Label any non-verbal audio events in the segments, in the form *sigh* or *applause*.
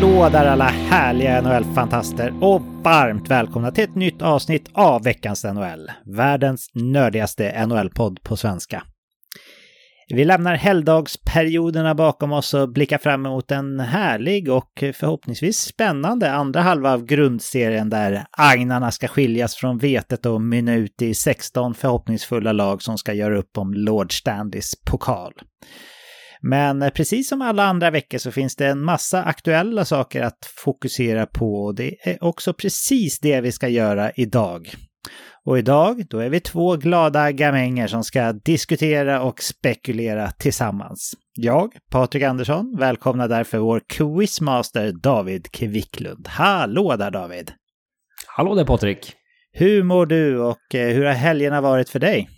Hallå där alla härliga NHL-fantaster och varmt välkomna till ett nytt avsnitt av veckans NHL. Världens nördigaste NHL-podd på svenska. Vi lämnar helgdagsperioderna bakom oss och blickar fram emot en härlig och förhoppningsvis spännande andra halva av grundserien där agnarna ska skiljas från vetet och mynna ut i 16 förhoppningsfulla lag som ska göra upp om Lord Stanleys pokal. Men precis som alla andra veckor så finns det en massa aktuella saker att fokusera på och det är också precis det vi ska göra idag. Och idag, då är vi två glada gamänger som ska diskutera och spekulera tillsammans. Jag, Patrik Andersson, välkomnar därför vår quizmaster David Kviklund. Hallå där David! Hallå där Patrik! Hur mår du och eh, hur har helgerna varit för dig?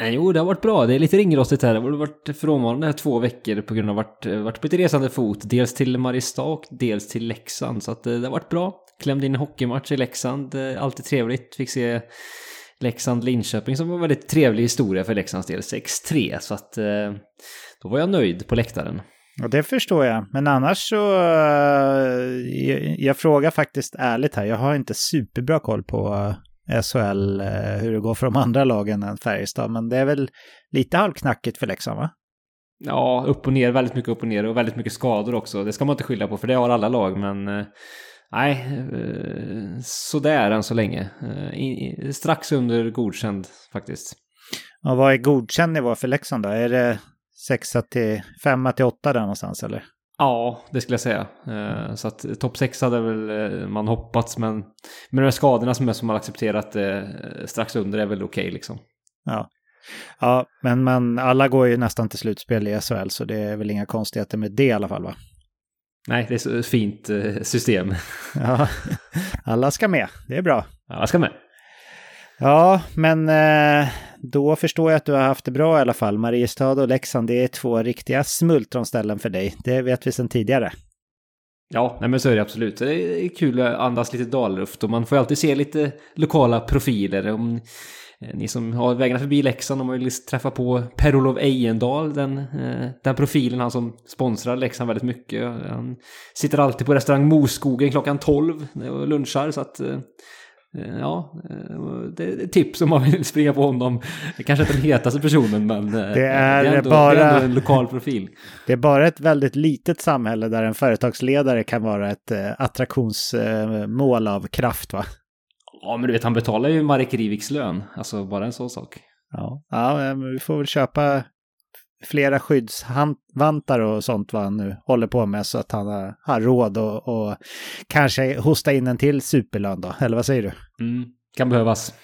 Eh, jo, det har varit bra. Det är lite ringrostigt här. Det har varit frånvarande här två veckor på grund av att jag eh, varit, varit på lite resande fot. Dels till Mariestad och dels till Leksand. Så att eh, det har varit bra. Klämde in en hockeymatch i Leksand. Alltid trevligt. Fick se Leksand-Linköping som var en väldigt trevlig historia för Leksands del. 6-3. Så att då var jag nöjd på läktaren. Ja, det förstår jag. Men annars så... Jag, jag frågar faktiskt ärligt här. Jag har inte superbra koll på SHL, eh, hur det går för de andra lagen än Färjestad. Men det är väl lite halvknackigt för Leksand, va? Ja, upp och ner, väldigt mycket upp och ner och väldigt mycket skador också. Det ska man inte skylla på, för det har alla lag, men eh, nej, eh, sådär än så länge. Strax under godkänd faktiskt. Och vad är godkänd nivå för Leksand då? Är det 6 till 5 till 8 där någonstans eller? Ja, det skulle jag säga. Eh, så att topp 6 hade väl eh, man hoppats, men med de här skadorna som är som man accepterat eh, strax under är väl okej okay, liksom. Ja. Ja, men man, alla går ju nästan till slutspel i SHL, så det är väl inga konstigheter med det i alla fall, va? Nej, det är ett fint system. *laughs* Ja, alla ska med. Det är bra. Alla ska med. Ja, men då förstår jag att du har haft det bra i alla fall. Mariestad och Leksand, det är två riktiga smultronställen för dig. Det vet vi sedan tidigare. Ja, nej men så är det absolut. Det är kul att andas lite dalluft och man får alltid se lite lokala profiler. Om ni som har vägarna förbi Leksand, om vill träffa på Per-Olof Ejendahl, den, eh, den profilen, han som sponsrar Leksand väldigt mycket. Han sitter alltid på restaurang Moskogen klockan 12 och lunchar, så att eh, ja, eh, det är ett tips om man vill springa på honom. Kanske inte den hetaste personen, men eh, det är, det är, ändå, bara, det är en lokal profil. Det är bara ett väldigt litet samhälle där en företagsledare kan vara ett attraktionsmål av kraft, va? Ja, men du vet, han betalar ju Marek Riviks lön. Alltså, bara en sån sak. Ja, ja vi får väl köpa flera skyddsvantar och sånt vad han nu håller på med så att han har, har råd och, och kanske hosta in en till superlön då, eller vad säger du? Mm, kan behövas.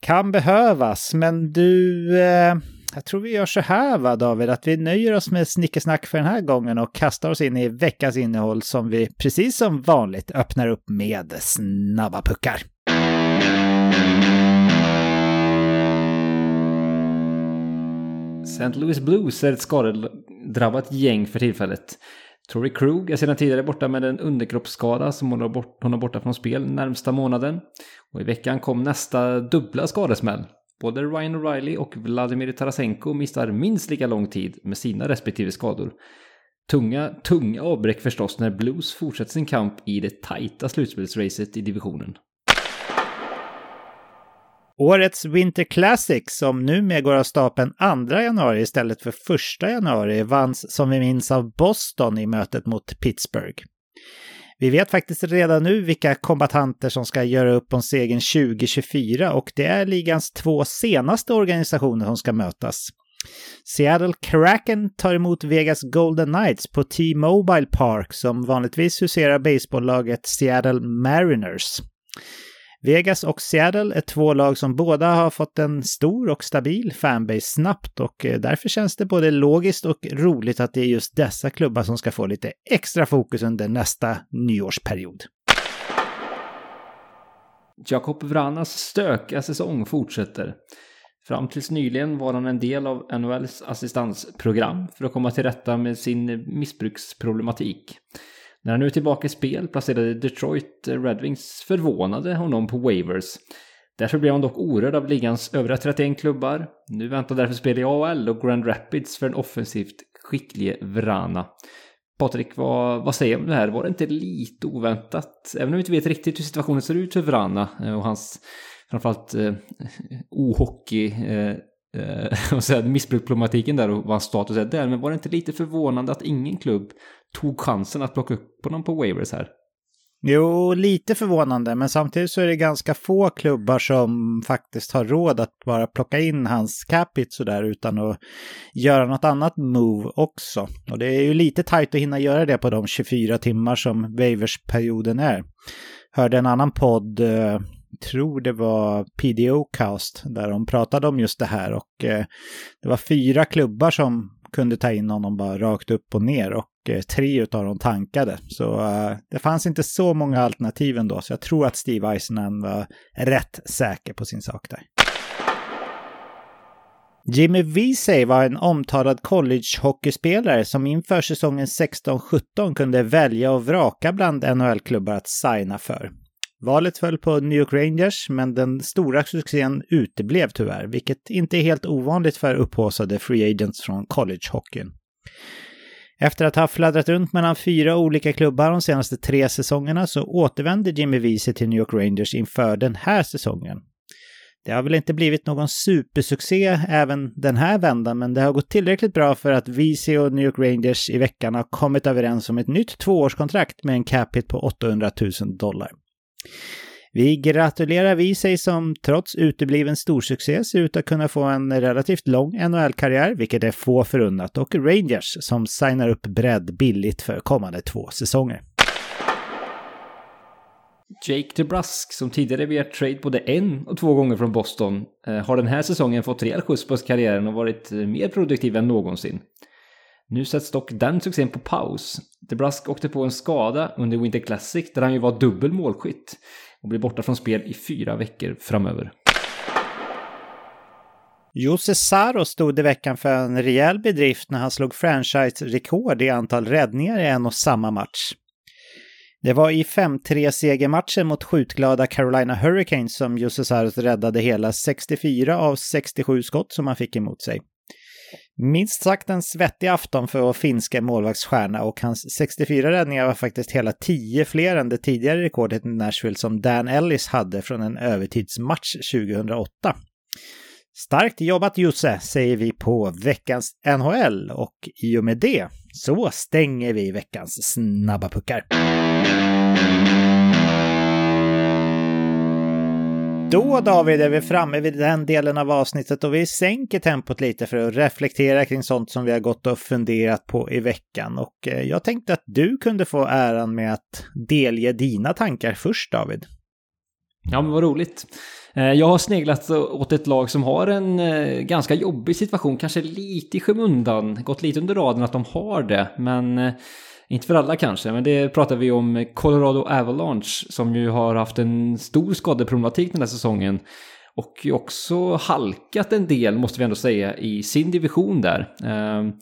Kan behövas, men du, eh, jag tror vi gör så här va David, att vi nöjer oss med snickesnack för den här gången och kastar oss in i veckans innehåll som vi precis som vanligt öppnar upp med snabba puckar. St. Louis Blues är ett skadedrabbat gäng för tillfället. Tori Krug är sedan tidigare borta med en underkroppsskada som hon har, bort, hon har borta från spel närmsta månaden. Och i veckan kom nästa dubbla skadesmäll. Både Ryan O'Reilly och Vladimir Tarasenko missar minst lika lång tid med sina respektive skador. Tunga, tunga avbräck förstås när Blues fortsätter sin kamp i det tajta slutspelsracet i divisionen. Årets Winter Classic, som numera går av stapeln 2 januari istället för 1 januari, vanns som vi minns av Boston i mötet mot Pittsburgh. Vi vet faktiskt redan nu vilka kombatanter som ska göra upp om segern 2024 och det är ligans två senaste organisationer som ska mötas. Seattle Kraken tar emot Vegas Golden Knights på T-Mobile Park som vanligtvis huserar baseballlaget Seattle Mariners. Vegas och Seattle är två lag som båda har fått en stor och stabil fanbase snabbt och eh, därför känns det både logiskt och roligt att det är just dessa klubbar som ska få lite extra fokus under nästa nyårsperiod. Jakob Vranas stökiga säsong fortsätter. Fram tills nyligen var han en del av NHLs assistansprogram för att komma till rätta med sin missbruksproblematik. När han nu är tillbaka i spel placerade Detroit Red Wings förvånade honom på waivers. Därför blev han dock orörd av ligans övriga 31 klubbar. Nu väntar därför spel i AHL och Grand Rapids för en offensivt skicklig Vrana. Patrik, vad, vad säger du om det här? Var det inte lite oväntat? Även om vi inte vet riktigt hur situationen ser ut för Vrana eh, och hans framförallt eh, ohockey eh, eh, *laughs* missbruksproblematiken där och vad hans status är där. Men var det inte lite förvånande att ingen klubb tog chansen att plocka upp honom på waivers här? Jo, lite förvånande, men samtidigt så är det ganska få klubbar som faktiskt har råd att bara plocka in hans capit sådär utan att göra något annat move också. Och det är ju lite tajt att hinna göra det på de 24 timmar som Waivers-perioden är. Hörde en annan podd, eh, tror det var PDO Cast, där de pratade om just det här och eh, det var fyra klubbar som kunde ta in honom bara rakt upp och ner och eh, tre utav dem tankade. Så eh, det fanns inte så många alternativ ändå, så jag tror att Steve Eisenman var rätt säker på sin sak där. Jimmy Vesey var en omtalad collegehockeyspelare som inför säsongen 16-17 kunde välja och vraka bland NHL-klubbar att signa för. Valet föll på New York Rangers, men den stora succén uteblev tyvärr, vilket inte är helt ovanligt för upphåsade free agents från collegehockeyn. Efter att ha fladdrat runt mellan fyra olika klubbar de senaste tre säsongerna så återvände Jimmy Vesey till New York Rangers inför den här säsongen. Det har väl inte blivit någon supersuccé även den här vändan, men det har gått tillräckligt bra för att Vesey och New York Rangers i veckan har kommit överens om ett nytt tvåårskontrakt med en cap hit på 800 000 dollar. Vi gratulerar vi sig som trots utebliven storsuccé ser ut att kunna få en relativt lång NHL-karriär, vilket är få förunnat, och Rangers som signar upp bredd billigt för kommande två säsonger. Jake DeBrusk, som tidigare via trade både en och två gånger från Boston, eh, har den här säsongen fått rejäl skjuts på karriären och varit eh, mer produktiv än någonsin. Nu sätts dock den succén på paus. DeBrusk åkte på en skada under Winter Classic där han ju var dubbel målskytt och blir borta från spel i fyra veckor framöver. Jose Saro stod i veckan för en rejäl bedrift när han slog franchise-rekord i antal räddningar i en och samma match. Det var i 5-3 segermatchen mot skjutglada Carolina Hurricanes som Jose Saros räddade hela 64 av 67 skott som han fick emot sig. Minst sagt en svettig afton för vår finska målvaktsstjärna och hans 64 räddningar var faktiskt hela 10 fler än det tidigare rekordet i Nashville som Dan Ellis hade från en övertidsmatch 2008. Starkt jobbat Josse, säger vi på veckans NHL och i och med det så stänger vi veckans snabba puckar. Då David är vi framme vid den delen av avsnittet och vi sänker tempot lite för att reflektera kring sånt som vi har gått och funderat på i veckan. Och eh, jag tänkte att du kunde få äran med att delge dina tankar först David. Ja, men vad roligt. Eh, jag har sneglat åt ett lag som har en eh, ganska jobbig situation, kanske lite i skymundan, gått lite under raden att de har det, men inte för alla kanske, men det pratar vi om Colorado Avalanche som ju har haft en stor skadeproblematik den här säsongen. Och också halkat en del, måste vi ändå säga, i sin division där. Eh,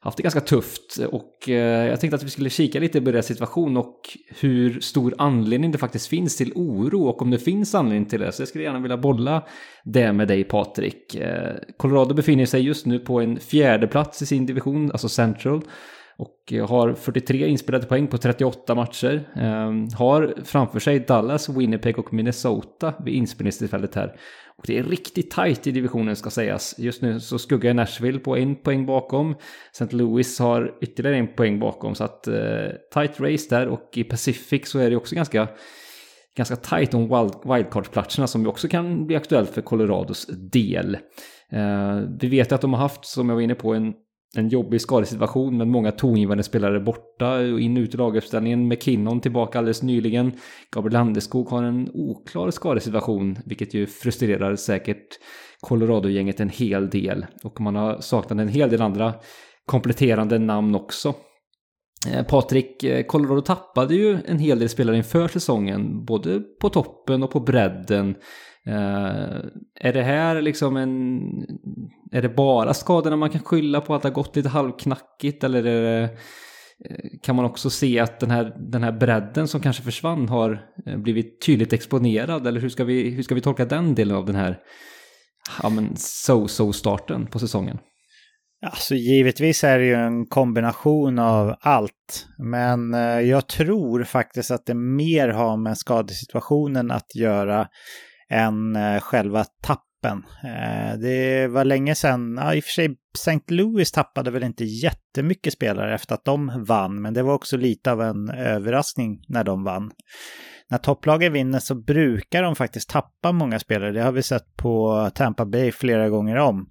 haft det ganska tufft och eh, jag tänkte att vi skulle kika lite på deras situation och hur stor anledning det faktiskt finns till oro och om det finns anledning till det. Så jag skulle gärna vilja bolla det med dig Patrik. Eh, Colorado befinner sig just nu på en fjärde plats i sin division, alltså Central. Och eh, har 43 inspelade poäng på 38 matcher. Ehm, har framför sig Dallas, Winnipeg och Minnesota vid inspelningstillfället här. Och det är riktigt tajt i divisionen ska sägas. Just nu så skuggar Nashville på en poäng bakom. St. Louis har ytterligare en poäng bakom. Så att eh, tight race där och i Pacific så är det också ganska ganska tajt om wild, wildcard-platserna som ju också kan bli aktuellt för Colorados del. Eh, vi vet att de har haft, som jag var inne på, en en jobbig skadesituation med många tongivande spelare borta och in och ut i laguppställningen. McKinnon tillbaka alldeles nyligen. Gabriel Landeskog har en oklar skadesituation, vilket ju frustrerar säkert Colorado-gänget en hel del. Och man har saknat en hel del andra kompletterande namn också. Eh, Patrik, eh, Colorado tappade ju en hel del spelare inför säsongen, både på toppen och på bredden. Uh, är det här liksom en... Är det bara skadorna man kan skylla på att det har gått lite halvknackigt eller är det, eh, kan man också se att den här, den här bredden som kanske försvann har eh, blivit tydligt exponerad? Eller hur ska vi, hur ska vi tolka den delen av den här ja, so-so-starten på säsongen? Alltså givetvis är det ju en kombination av allt. Men jag tror faktiskt att det mer har med skadesituationen att göra än eh, själva tappen. Eh, det var länge sedan, ja, i och för sig St. Louis tappade väl inte jättemycket spelare efter att de vann, men det var också lite av en överraskning när de vann. När topplagen vinner så brukar de faktiskt tappa många spelare. Det har vi sett på Tampa Bay flera gånger om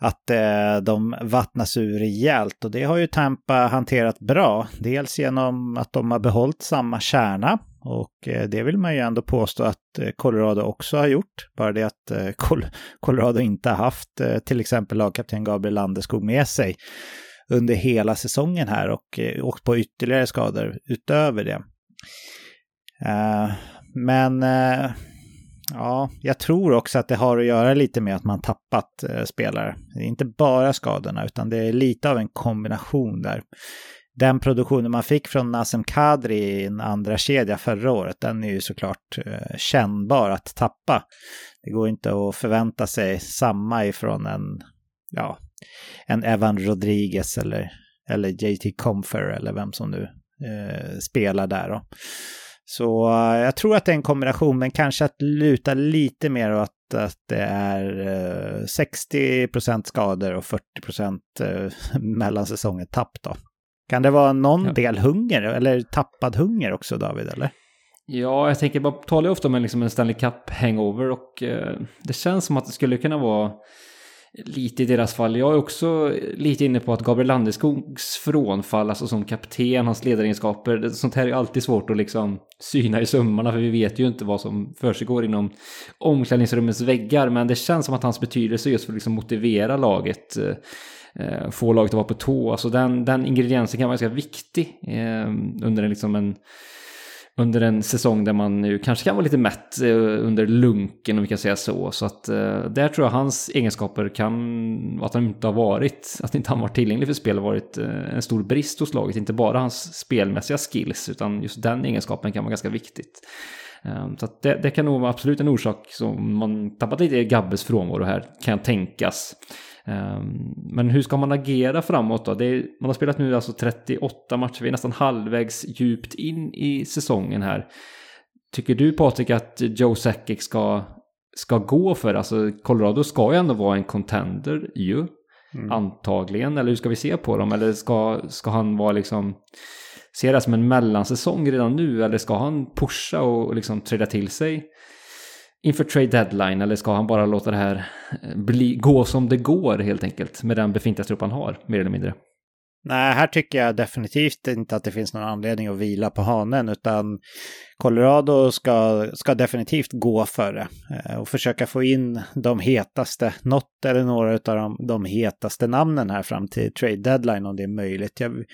att eh, de vattnas ur rejält och det har ju Tampa hanterat bra. Dels genom att de har behållit samma kärna och eh, det vill man ju ändå påstå att eh, Colorado också har gjort. Bara det att eh, *laughs* Colorado inte har haft till exempel lagkapten Gabriel Landeskog med sig under hela säsongen här och åkt på ytterligare skador utöver det. men Ja, jag tror också att det har att göra lite med att man tappat spelare. Det är inte bara skadorna, utan det är lite av en kombination där. Den produktionen man fick från Nassim Kadri i en andra kedja förra året, den är ju såklart eh, kännbar att tappa. Det går inte att förvänta sig samma ifrån en, ja, en Evan Rodriguez eller, eller JT Comfer eller vem som nu eh, spelar där. Då. Så eh, jag tror att det är en kombination, men kanske att luta lite mer åt att det är eh, 60% skador och 40 eh, *laughs* mellan säsongen tapp då. Kan det vara någon ja. del hunger eller tappad hunger också David, eller? Ja, jag tänker, man talar ju ofta om en, liksom en Stanley Cup hangover och eh, det känns som att det skulle kunna vara lite i deras fall. Jag är också lite inne på att Gabriel Landeskogs frånfall, alltså som kapten, hans ledaregenskaper, sånt här är alltid svårt att liksom syna i sömmarna för vi vet ju inte vad som försiggår inom omklädningsrummets väggar. Men det känns som att hans betydelse just för att liksom motivera laget, eh, få laget att vara på tå, alltså den, den ingrediensen kan vara ganska viktig eh, under en, liksom en under en säsong där man nu kanske kan vara lite mätt eh, under lunken om vi kan säga så. Så att eh, där tror jag hans egenskaper kan, att han inte har varit, att inte han varit tillgänglig för spel har varit eh, en stor brist hos laget. Inte bara hans spelmässiga skills utan just den egenskapen kan vara ganska viktigt. Eh, så att det, det kan nog vara absolut en orsak som man tappat lite i Gabbes frånvaro här, kan tänkas. Ehm, men hur ska man agera framåt då? Är, man har spelat nu alltså 38 matcher, vi är nästan halvvägs djupt in i säsongen här. Tycker du Patrik att Joe Sakic ska, ska gå för, alltså Colorado ska ju ändå vara en contender ju. Mm. Antagligen, eller hur ska vi se på dem? Eller ska, ska han vara liksom, se det som en mellansäsong redan nu? Eller ska han pusha och liksom träda till sig? Inför trade deadline eller ska han bara låta det här eh, bli, gå som det går helt enkelt med den befintliga trupp han har, mer eller mindre? Nej, här tycker jag definitivt inte att det finns någon anledning att vila på hanen, utan Colorado ska, ska definitivt gå före det och försöka få in de hetaste, något eller några av de, de hetaste namnen här fram till trade deadline om det är möjligt. Jag,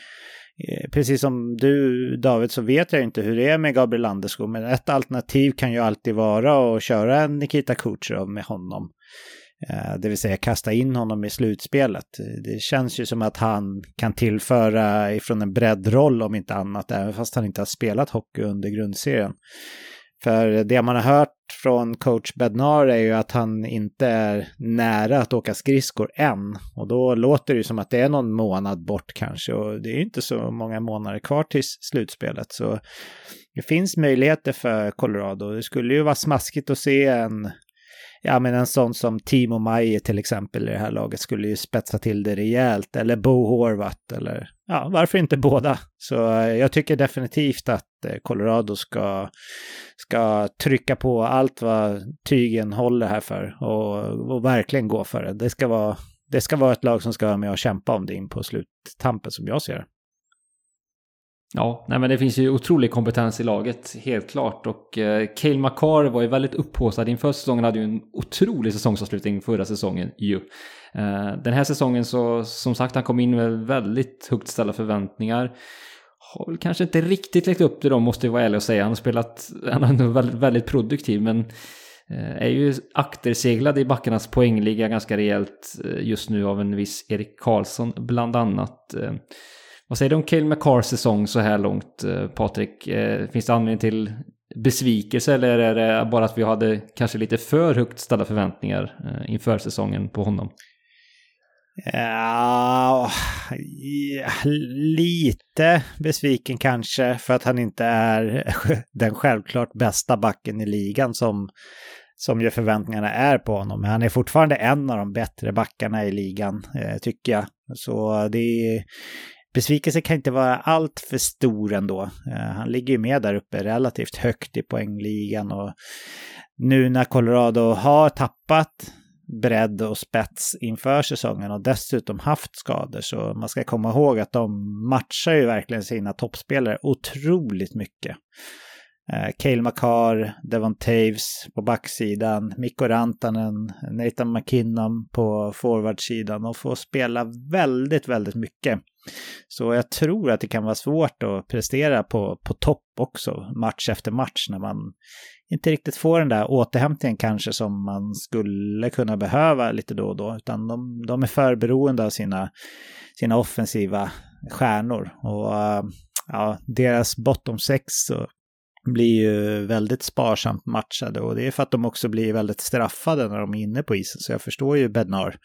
Eh, precis som du David så vet jag inte hur det är med Gabriel Landeskog, men ett alternativ kan ju alltid vara att köra en Nikita Kucherov med honom. Eh, det vill säga kasta in honom i slutspelet. Det känns ju som att han kan tillföra ifrån en breddroll om inte annat, även fast han inte har spelat hockey under grundserien. För det man har hört från coach Bednar är ju att han inte är nära att åka skridskor än. Och då låter det ju som att det är någon månad bort kanske. Och det är ju inte så många månader kvar till slutspelet. Så det finns möjligheter för Colorado. Det skulle ju vara smaskigt att se en ja men en sån som Timo Maje till exempel i det här laget skulle ju spetsa till det rejält. Eller Bo Horvath eller ja, varför inte båda? Så eh, jag tycker definitivt att eh, Colorado ska, ska trycka på allt vad tygen håller här för och, och verkligen gå för det. Det ska, vara, det ska vara ett lag som ska vara med och kämpa om det in på sluttampen som jag ser det. Ja, nej men det finns ju otrolig kompetens i laget, helt klart. Och eh, Cale Makar var ju väldigt upphåsad inför säsongen, hade ju en otrolig säsongsavslutning förra säsongen ju. Eh, den här säsongen så, som sagt, han kom in med väldigt högt ställda förväntningar. Har väl kanske inte riktigt lagt upp till dem, måste jag vara ärlig och säga. Han har spelat, han är väldigt, väldigt produktiv, men eh, är ju akterseglad i backarnas poängliga ganska rejält eh, just nu av en viss Erik Karlsson bland annat. Vad säger du om Cale McCars säsong så här långt, Patrik? Finns det anledning till besvikelse eller är det bara att vi hade kanske lite för högt ställda förväntningar inför säsongen på honom? Ja, lite besviken kanske för att han inte är *laughs* den självklart bästa backen i ligan som, som ju förväntningarna är på honom. Men han är fortfarande en av de bättre backarna i ligan, eh, tycker jag. Så det är, besvikelse kan inte vara allt för stor ändå. Eh, han ligger ju med där uppe relativt högt i poängligan och nu när Colorado har tappat bredd och spets inför säsongen och dessutom haft skador. Så man ska komma ihåg att de matchar ju verkligen sina toppspelare otroligt mycket. Eh, Cale Makar, Devon Taves på backsidan, Mikko Rantanen, Nathan McKinnon på forwardsidan och får spela väldigt, väldigt mycket. Så jag tror att det kan vara svårt att prestera på, på topp också, match efter match, när man inte riktigt får den där återhämtningen kanske som man skulle kunna behöva lite då och då, utan de, de är för beroende av sina, sina offensiva stjärnor. Och eh, ja, deras bottom sex blir ju väldigt sparsamt matchade och det är för att de också blir väldigt straffade när de är inne på isen. Så jag förstår ju Bednar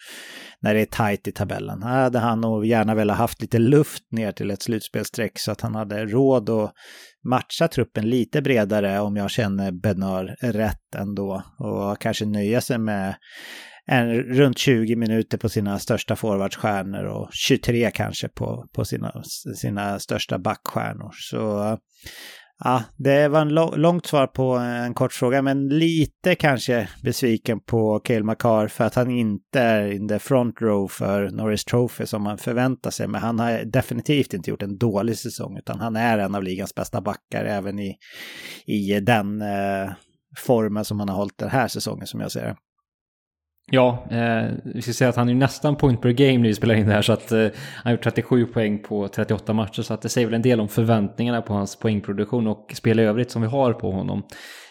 när det är tajt i tabellen. Här hade han nog gärna velat haft lite luft ner till ett slutspelsträck så att han hade råd att matcha truppen lite bredare om jag känner Bednar rätt ändå och kanske nöja sig med en, runt 20 minuter på sina största forwardstjärnor och 23 kanske på, på sina, sina största backstjärnor. Så Ja, det var en långt svar på en kort fråga, men lite kanske besviken på Cale Makar för att han inte är in the front row för Norris Trophy som man förväntar sig. Men han har definitivt inte gjort en dålig säsong, utan han är en av ligans bästa backar även i, i den eh, formen som han har hållit den här säsongen som jag ser det. Ja, eh, vi ska säga att han är nästan point per game när vi spelar in det här så att eh, han har gjort 37 poäng på 38 matcher så att det säger väl en del om förväntningarna på hans poängproduktion och spel i övrigt som vi har på honom.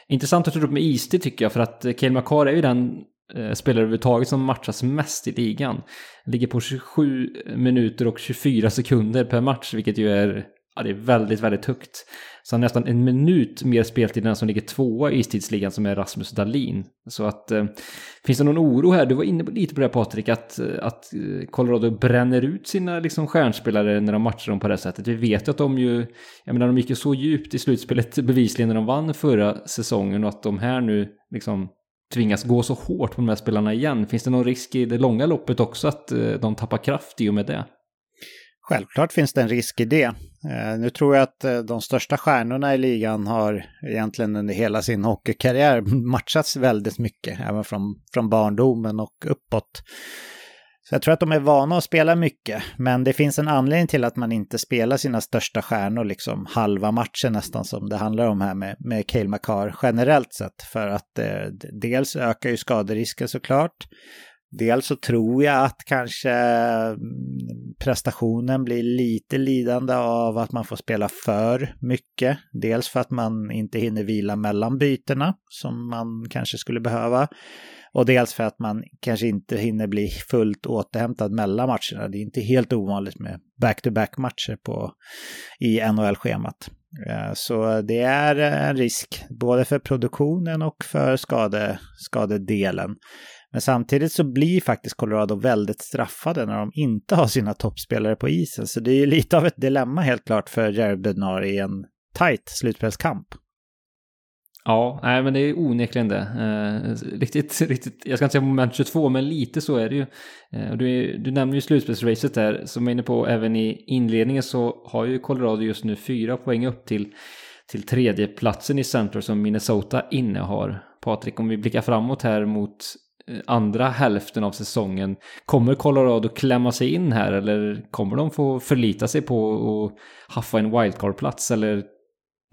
Intressant att ta upp med Easty tycker jag för att eh, Kael Makar är ju den eh, spelare överhuvudtaget som matchas mest i ligan. Ligger på 27 minuter och 24 sekunder per match vilket ju är Ja, det är väldigt, väldigt högt. Så han har nästan en minut mer speltid än den som ligger tvåa i istidsligan som är Rasmus Dahlin. Så att eh, finns det någon oro här? Du var inne lite på det här Patrik, att, eh, att eh, Colorado bränner ut sina liksom, stjärnspelare när de matchar dem på det sättet. Vi vet ju att de ju, jag menar de gick ju så djupt i slutspelet *laughs* bevisligen när de vann förra säsongen och att de här nu liksom tvingas gå så hårt på de här spelarna igen. Finns det någon risk i det långa loppet också att eh, de tappar kraft i och med det? Självklart finns det en risk i det. Eh, nu tror jag att eh, de största stjärnorna i ligan har egentligen under hela sin hockeykarriär *laughs* matchats väldigt mycket, även från, från barndomen och uppåt. Så jag tror att de är vana att spela mycket, men det finns en anledning till att man inte spelar sina största stjärnor liksom halva matchen nästan som det handlar om här med, med Cale Makar generellt sett. För att eh, dels ökar ju skaderisken såklart, Dels så tror jag att kanske mm, prestationen blir lite lidande av att man får spela för mycket. Dels för att man inte hinner vila mellan bytena som man kanske skulle behöva. Och dels för att man kanske inte hinner bli fullt återhämtad mellan matcherna. Det är inte helt ovanligt med back-to-back-matcher på, i NHL-schemat. Eh, så det är en risk både för produktionen och för skade, skadedelen. Men samtidigt så blir faktiskt Colorado väldigt straffade när de inte har sina toppspelare på isen. Så det är ju lite av ett dilemma helt klart för Jared Bednar i en tight slutspelskamp. Ja, nej men det är onekligen det. Eh, riktigt, *laughs* riktigt, jag ska inte säga moment 22, men lite så är det ju. Eh, du, du nämner ju slutspelsracet där, som jag är inne på även i inledningen så har ju Colorado just nu fyra poäng upp till, till tredjeplatsen i center som Minnesota innehar. Patrik, om vi blickar framåt här mot Eh, andra hälften av säsongen. Kommer Colorado klämma sig in här eller kommer de få förlita sig på att haffa en wildcard-plats eller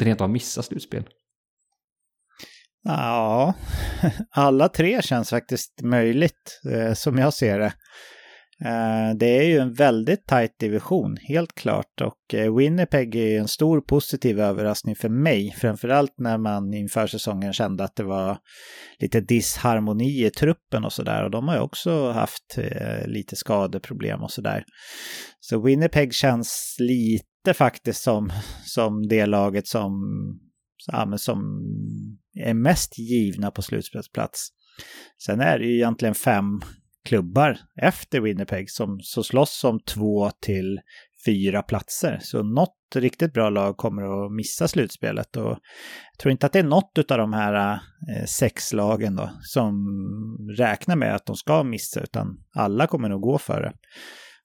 rent av missa slutspel? Ja, *laughs* alla tre känns faktiskt möjligt eh, som jag ser det. Eh, det är ju en väldigt tajt division, helt klart. Och eh, Winnipeg är en stor positiv överraskning för mig. Framförallt när man inför säsongen kände att det var lite disharmoni i truppen och sådär. Och de har ju också haft eh, lite skadeproblem och sådär. Så Winnipeg känns lite faktiskt som, som det laget som, ja, som är mest givna på slutspelsplats. Sen är det ju egentligen fem klubbar efter Winnipeg som så slåss om två till fyra platser. Så något riktigt bra lag kommer att missa slutspelet. Och jag tror inte att det är något av de här eh, sex lagen då som räknar med att de ska missa, utan alla kommer nog gå för det.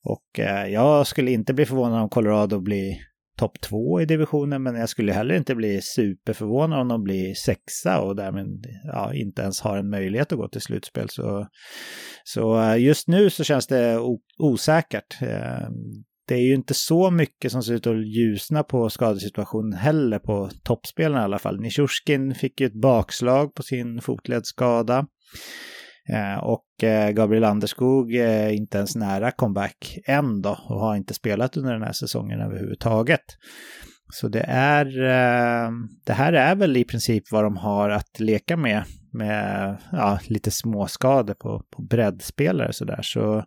Och eh, jag skulle inte bli förvånad om Colorado blir topp två i divisionen, men jag skulle heller inte bli superförvånad om de blir sexa och därmed ja, inte ens har en möjlighet att gå till slutspel. Så, så eh, just nu så känns det osäkert. Eh, det är ju inte så mycket som ser ut att ljusna på skadesituationen heller på toppspelarna i alla fall. Nishushkin fick ju ett bakslag på sin fotledsskada. Eh, och eh, Gabriel Anderskog är inte ens nära comeback än då och har inte spelat under den här säsongen överhuvudtaget. Så det är, eh, det här är väl i princip vad de har att leka med, med ja, lite småskador på, på breddspelare sådär. Så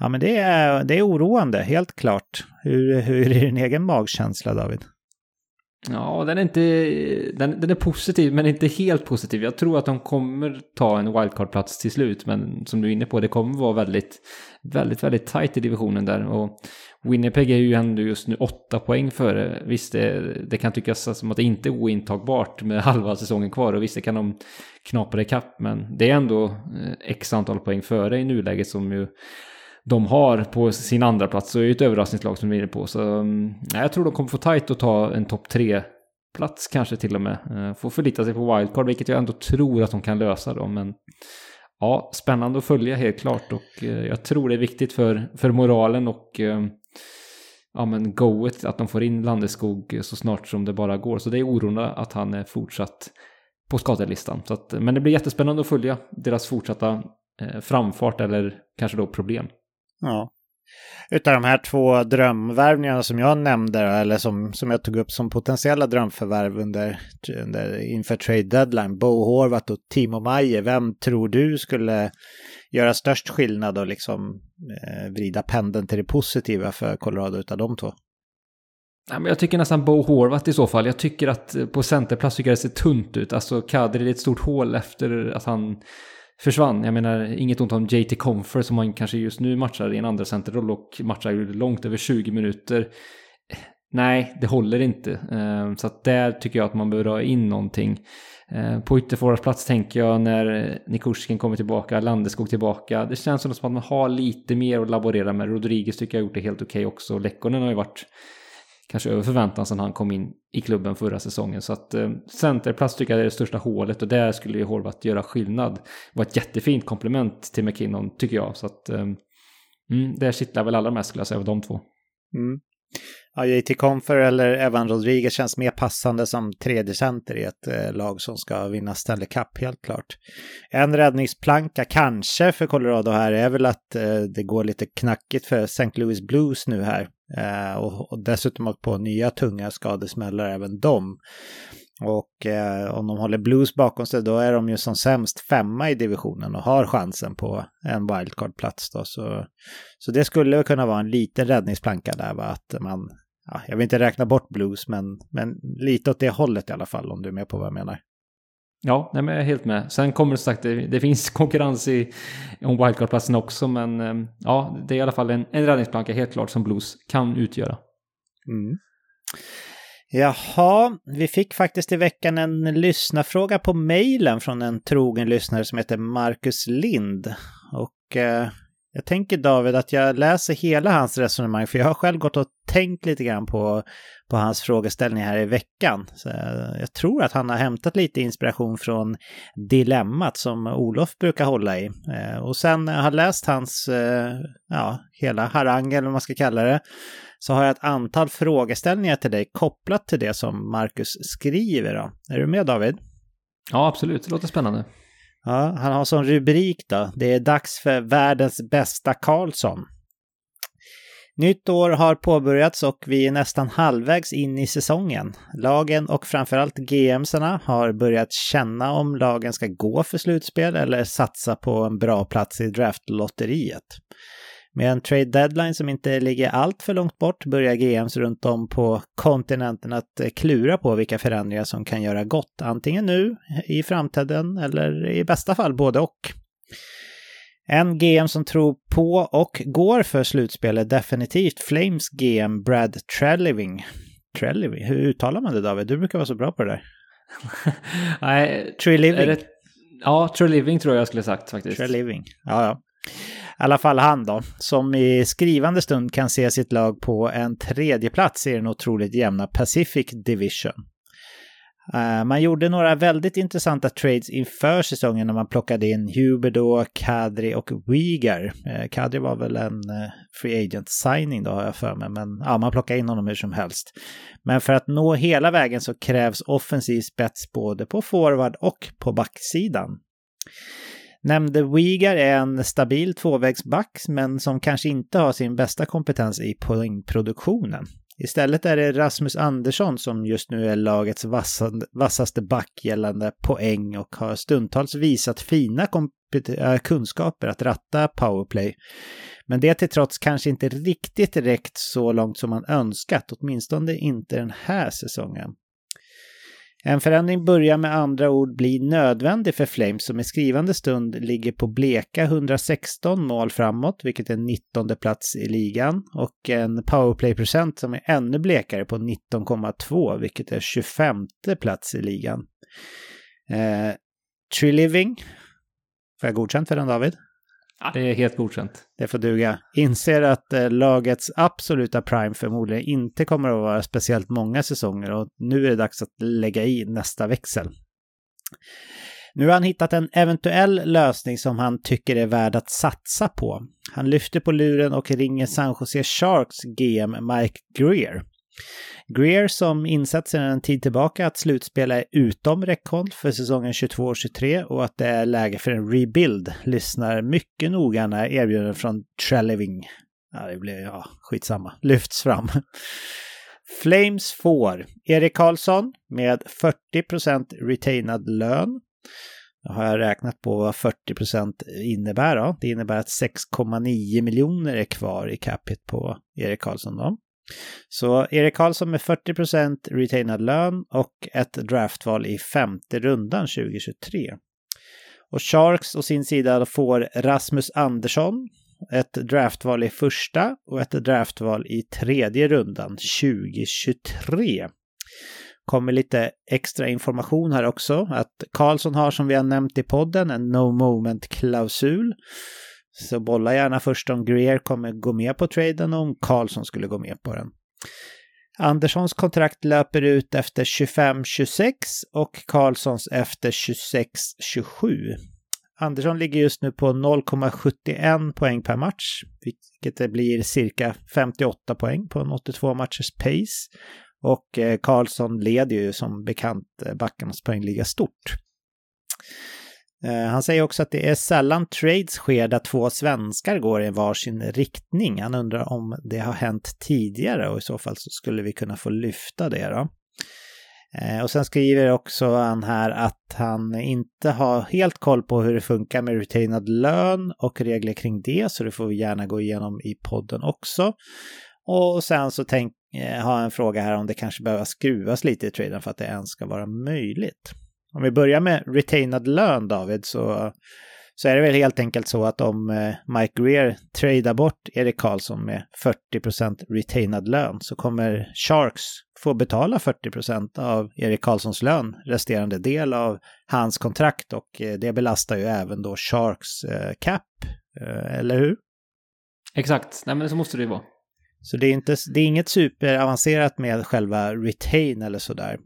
ja, men det är, det är oroande, helt klart. Hur, hur är din egen magkänsla, David? Ja, den är inte... Den, den, är positiv, men inte helt positiv. Jag tror att de kommer ta en wildcard-plats till slut, men som du är inne på, det kommer vara väldigt, väldigt, väldigt tight i divisionen där. Och Winnipeg är ju ändå just nu åtta poäng före. Visst, det, det kan tyckas som att det inte är ointagbart med *laughs* halva säsongen kvar, och visst, det kan de knapra ikapp, men det är ändå eh, x antal poäng före i nuläget som ju de har på sin andra plats så är det ett överraskningslag som vi är inne på. Så mm, nej, jag tror de kommer få tajt att ta en topp tre plats kanske till och med. Eh, får förlita sig på wildcard, vilket jag ändå tror att de kan lösa då. Men ja, spännande att följa helt klart och eh, jag tror det är viktigt för, för moralen och eh, ja, men goet att de får in Landeskog så snart som det bara går. Så det är oroande att han är fortsatt på skadelistan. Så att, men det blir jättespännande att följa deras fortsatta framfart eller kanske då problem. Ja. Utav de här två drömvärvningarna som jag nämnde, eller som, som jag tog upp som potentiella drömförvärv under, under, inför trade deadline, Bo Horvath och Timo Maier, vem tror du skulle göra störst skillnad och liksom eh, vrida pendeln till det positiva för Colorado utav de två? Ja, men jag tycker nästan Bo Horvath i så fall. Jag tycker att eh, på centerplats tycker jag det ser tunt ut. Alltså Kadri är ett stort hål efter att han försvann. Jag menar, inget ont om JT Comfer som han kanske just nu matchar i en andra centerroll och matchar långt över 20 minuter. Nej, det håller inte. Ehm, så att där tycker jag att man behöver ha in någonting. Ehm, på ytterforwardsplats tänker jag när Nikushkin kommer tillbaka, Landeskog tillbaka. Det känns som att man har lite mer att laborera med. Rodriguez tycker jag har gjort det helt okej okay också. Lekkonen har ju varit kanske över förväntan sedan han kom in i klubben förra säsongen. Så att eh, centerplats tycker jag är det största hålet och där skulle ju Horvath göra skillnad. Det var ett jättefint komplement till McKinnon tycker jag. Så att eh, mm, där kittlar väl allra mest skulle jag säga av de två. Mm. Ja, JT Confer eller Evan Rodriguez känns mer passande som tredje center i ett eh, lag som ska vinna Stanley Cup, helt klart. En räddningsplanka kanske för Colorado här är väl att eh, det går lite knackigt för St. Louis Blues nu här. Eh, och, och dessutom åkt på nya tunga skadesmällar även de. Och eh, om de håller Blues bakom sig då är de ju som sämst femma i divisionen och har chansen på en wildcard-plats då. Så, så det skulle kunna vara en liten räddningsplanka där va, att man, ja, jag vill inte räkna bort Blues men, men lite åt det hållet i alla fall om du är med på vad jag menar. Ja, nej, men jag är helt med. Sen kommer det sagt, det, det finns *laughs* konkurrens i, om wildcard-platsen också, men ehm, ja, det är i alla fall en, en räddningsplanka helt klart som Blues kan utgöra. Mm. Jaha, vi fick faktiskt i veckan en lyssnarfråga på mejlen från en trogen lyssnare som heter Marcus Lind. Och eh, jag tänker David att jag läser hela hans resonemang för jag har själv gått och tänkt lite grann på, på hans frågeställning här i veckan. Så jag, jag tror att han har hämtat lite inspiration från dilemmat som Olof brukar hålla i. Eh, och sen när jag har läst hans, eh, ja, hela harang eller vad man ska kalla det, så har jag ett antal frågeställningar till dig kopplat till det som Marcus skriver. Då. Är du med David? Ja, absolut. Det låter spännande. Ja, han har som rubrik då, det är dags för världens bästa Karlsson. Nytt år har påbörjats och vi är nästan halvvägs in i säsongen. Lagen och framförallt GMsarna har börjat känna om lagen ska gå för slutspel eller satsa på en bra plats i draftlotteriet. Med en trade deadline som inte ligger allt för långt bort börjar GMs runt om på kontinenten att klura på vilka förändringar som kan göra gott, antingen nu, i framtiden eller i bästa fall både och. En GM som tror på och går för slutspel är definitivt Flames GM Brad Treliving. Treliving, hur uttalar man det David? Du brukar vara så bra på det där. *laughs* Nej, Treliving. det, ja, Treliving tror jag jag skulle sagt faktiskt. Treliving, ja ja. I alla fall han då, som i skrivande stund kan se sitt lag på en tredje plats i den otroligt jämna Pacific Division. Eh, man gjorde några väldigt intressanta trades inför säsongen när man plockade in Huberdo, Kadri och Uyghur. Eh, Kadri var väl en eh, free agent signing då har jag för mig, men ja, man plockade in honom hur som helst. Men för att nå hela vägen så krävs offensiv spets både på forward och på backsidan. Nämnde Uyghur är en stabil tvåvägsback, men som kanske inte har sin bästa kompetens i poängproduktionen. Istället är det Rasmus Andersson som just nu är lagets vassaste back gällande poäng och har stundtals visat fina eh, kunskaper att ratta powerplay. Men det till trots kanske inte riktigt räckt så långt som man önskat, åtminstone inte den här säsongen. En förändring börjar med andra ord bli nödvändig för Flames som i skrivande stund ligger på bleka 116 mål framåt, vilket är 19 plats i ligan, och en powerplay-procent som är ännu blekare på 19,2, vilket är 25 plats i ligan. Eh, Tree Living, får jag godkänt för den David? Ja, det är helt godkänt. Det får duga. Inser att eh, lagets absoluta prime förmodligen inte kommer att vara speciellt många säsonger och nu är det dags att lägga i nästa växel. Nu har han hittat en eventuell lösning som han tycker är värd att satsa på. Han lyfter på luren och ringer San Jose Sharks GM Mike Greer. Greer som insett sedan en tid tillbaka att slutspel är utom räckhåll för säsongen 22-23 och att det är läge för en rebuild lyssnar mycket noga när erbjudanden från Trelleving, ja det blir, ja skitsamma, lyfts fram. Flames får Erik Karlsson med 40% retainad lön. Då har jag räknat på vad 40% innebär. Då. Det innebär att 6,9 miljoner är kvar i capita på Erik Karlsson. Då. Så Erik Karlsson med 40% retainad lön och ett draftval i femte rundan 2023. Och Sharks å sin sida får Rasmus Andersson, ett draftval i första och ett draftval i tredje rundan 2023. Kommer lite extra information här också, att Karlsson har som vi har nämnt i podden en no moment-klausul så bolla gärna först om Greer kommer gå med på traden och om Karlsson skulle gå med på den. Anderssons kontrakt löper ut efter 25-26 och Karlssons efter 26-27. Andersson ligger just nu på 0,71 poäng per match, vilket blir cirka 58 poäng på en 82 matchers pace. Och eh, Karlsson leder ju som bekant eh, backarnas poängliga stort. Eh, han säger också att det är sällan trades sker där två svenskar går i varsin riktning. Han undrar om det har hänt tidigare och i så fall så skulle vi kunna få lyfta det då. Eh, och sen skriver också han här att han inte har helt koll på hur det funkar med retainad lön och regler kring det, så det får vi gärna gå igenom i podden också. Och sen så tänk, eh, har jag en fråga här om det kanske behöver skruvas lite i traden för att det ens ska vara möjligt. Om vi börjar med retainad lön, David, så, så är det väl helt enkelt så att om eh, Mike Greer tradar bort Erik Karlsson med 40% retainad lön så kommer Sharks få betala 40% av Erik Karlssons lön, resterande del av hans kontrakt och eh, det belastar ju även då Sharks eh, cap, eller hur? Exakt, nej men så måste det ju vara. Så det är, inte, det är inget superavancerat med själva retain eller sådär.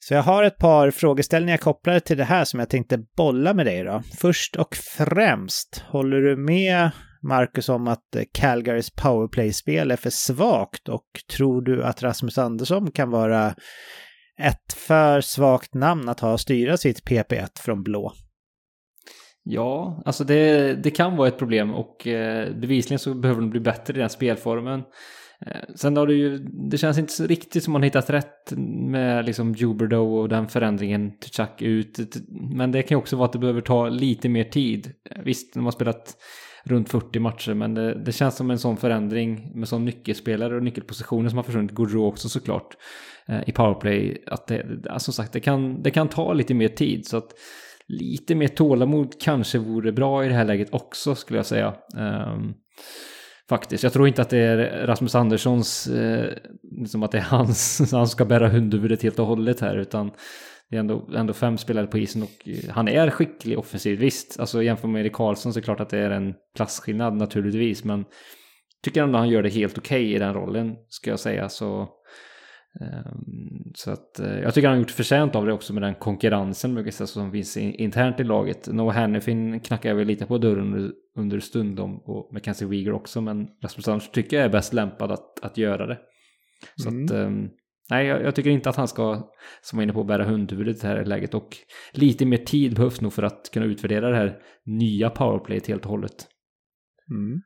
Så jag har ett par frågeställningar kopplade till det här som jag tänkte bolla med dig då. Först och främst, håller du med Marcus om att eh, Calgarys powerplay-spel är för svagt och tror du att Rasmus Andersson kan vara ett för svagt namn att ha och styra sitt PP1 från blå? Ja, alltså det, det kan vara ett problem och eh, bevisligen så behöver de bli bättre i den spelformen. Eh, sen har det ju, det känns inte riktigt som man hittat rätt med liksom Juberdo och den förändringen till Chuck ut. Men det kan ju också vara att det behöver ta lite mer tid. Eh, visst, de har spelat runt 40 matcher, men det, det känns som en sån förändring med sån nyckelspelare och nyckelpositioner som har försvunnit. Gaudreau också såklart eh, i powerplay. Att det, alltså, som sagt, det kan, det kan ta lite mer tid. Så att lite mer tålamod kanske vore bra i det här läget också skulle jag säga. Um, faktiskt. Jag tror inte att det är Rasmus Anderssons, eh, liksom att det är hans, *laughs* han ska bära hundhuvudet helt och hållet här, utan det är ändå, ändå fem spelare på isen och eh, han är skicklig offensivt. Visst, alltså jämfört med Erik Karlsson så är det klart att det är en klasskillnad naturligtvis, men tycker ändå han gör det helt okej okay i den rollen, ska jag säga. Så, så att uh, jag tycker han har gjort förtjänt av det också med den konkurrensen som finns in, internt i laget. Noah Hannifin knackar väl lite på dörren under, stundom och Mackenzie Weegar också, men Rasmus Anders tycker jag är bäst lämpad att, att göra det. Så mm. att um, Nej, jag, jag, tycker inte att han ska, som var inne på, bära hundhuvudet i det här läget. Och lite mer tid behövs nog för att kunna utvärdera det här nya powerplayet helt och hållet. Mm.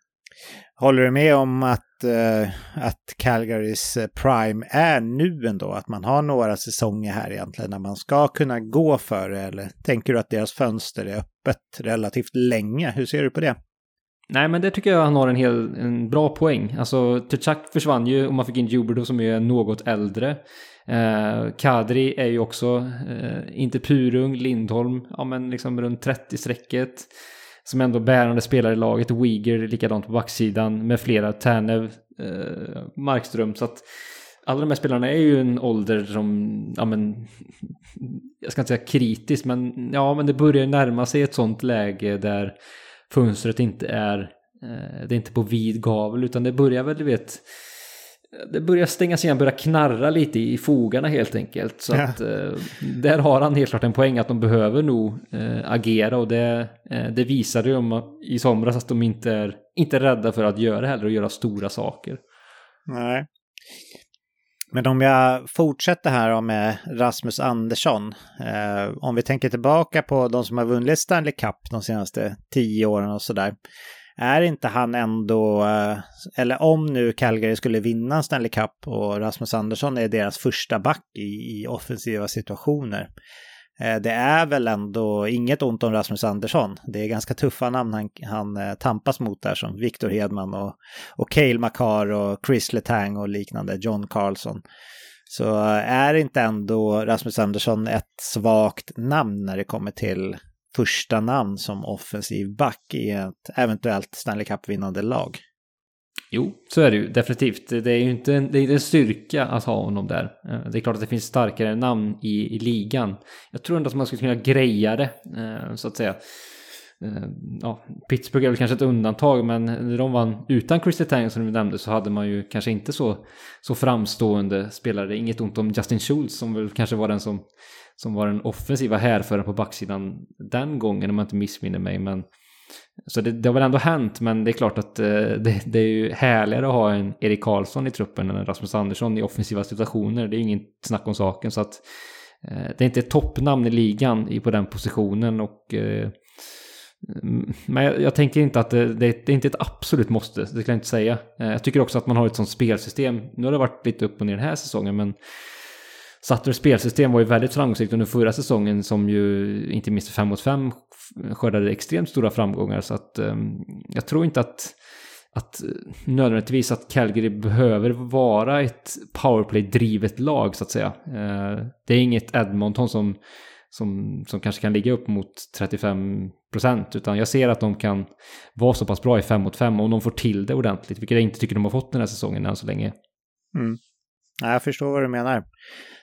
Håller du med om att, uh, att Calgarys eh, prime är nu ändå? Att man har några säsonger här egentligen när man ska kunna gå för det? Eller tänker du att deras fönster är öppet relativt länge? Hur ser du på det? Nej, men det tycker jag han har en, hel, en bra poäng. Alltså, Tchak försvann ju och man fick in Juberdo som är något äldre. Eh, Kadri är ju också, eh, inte purung, Lindholm, ja men liksom runt 30-strecket. Som ändå bärande spelare i laget, Uyghur likadant på backsidan med flera, Tänev, eh, Markström. Så att alla de här spelarna är ju en ålder som, ja men, jag ska inte säga kritiskt, men ja men det börjar närma sig ett sånt läge där fönstret inte är, eh, det är inte på vid gavel utan det börjar väl, du vet, det börjar stängas igen, börjar knarra lite i fogarna helt enkelt. Så ja. att eh, där har han helt klart en poäng att de behöver nog eh, agera och det, eh, det visade ju i somras att de inte är, inte är rädda för att göra heller och göra stora saker. Nej. Men om jag fortsätter här med Rasmus Andersson. Eh, om vi tänker tillbaka på de som har vunnit Stanley Cup de senaste tio åren och sådär. Är inte han ändå, eh, eller om nu Calgary skulle vinna Stanley Cup och Rasmus Andersson är deras första back i, i offensiva situationer. Eh, det är väl ändå inget ont om Rasmus Andersson. Det är ganska tuffa namn han, han eh, tampas mot där som Victor Hedman och, och Cale Makar och Chris Letang och liknande, John Carlson. Så är inte ändå Rasmus Andersson ett svagt namn när det kommer till första namn som offensiv back i ett eventuellt Stanley Cup-vinnande lag? Jo, så är det ju definitivt. Det är ju inte en, det är en styrka att ha honom där. Eh, det är klart att det finns starkare namn i, i ligan. Jag tror ändå att man skulle kunna greja det, eh, så att säga. Eh, ja, Pittsburgh är väl kanske ett undantag, men när de vann utan Christer Tang som du nämnde så hade man ju kanske inte så, så framstående spelare. Inget ont om Justin Schultz som väl kanske var den som, som var den offensiva härföraren på backsidan den gången om jag inte missminner mig. Men så det, det har väl ändå hänt, men det är klart att eh, det, det, är ju härligare att ha en Erik Karlsson i truppen än en Rasmus Andersson i offensiva situationer. Det är inget snack om saken. Så att eh, det är inte ett toppnamn i ligan på den positionen. Och, eh, mm, men jag, jag, tänker inte att det, det, är inte ett absolut måste, det kan jag inte säga. Eh, jag tycker också att man har ett sånt spelsystem. Nu har det varit lite upp och ner den här säsongen, men Sutters spelsystem var ju väldigt framgångsrikt under förra säsongen som ju inte minst 5 mot 5 skördade extremt stora framgångar. Så att ehm, jag tror inte att, att eh, nödvändigtvis att Calgary behöver vara ett powerplay-drivet lag så att säga. Eh, det är inget Edmonton som, som, som kanske kan ligga upp mot 35 procent, utan jag ser att de kan vara så pass bra i 5 mot 5 om de får till det ordentligt, vilket jag inte tycker de har fått den här säsongen än så länge. Mm. Jag förstår vad du menar.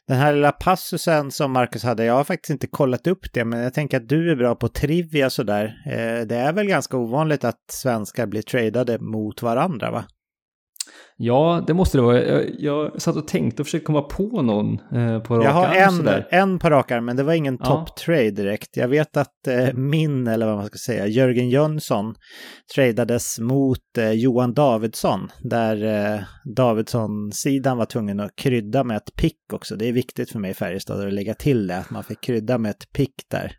Den här lilla passusen som Marcus hade, jag har faktiskt inte kollat upp det, men jag tänker att du är bra på trivia sådär. Eh, det är väl ganska ovanligt att svenskar blir tradade mot varandra, va? Ja, det måste det vara. Jag, jag satt och tänkte och försökte komma på någon eh, på rak Jag har en, en på rak arm, men det var ingen ja. top-trade direkt. Jag vet att eh, min, eller vad man ska säga, Jörgen Jönsson tradades mot eh, Johan Davidsson, där eh, Davidsson-sidan var tvungen att krydda med ett pick också. Det är viktigt för mig i Färjestad att lägga till det, att man fick krydda med ett pick där.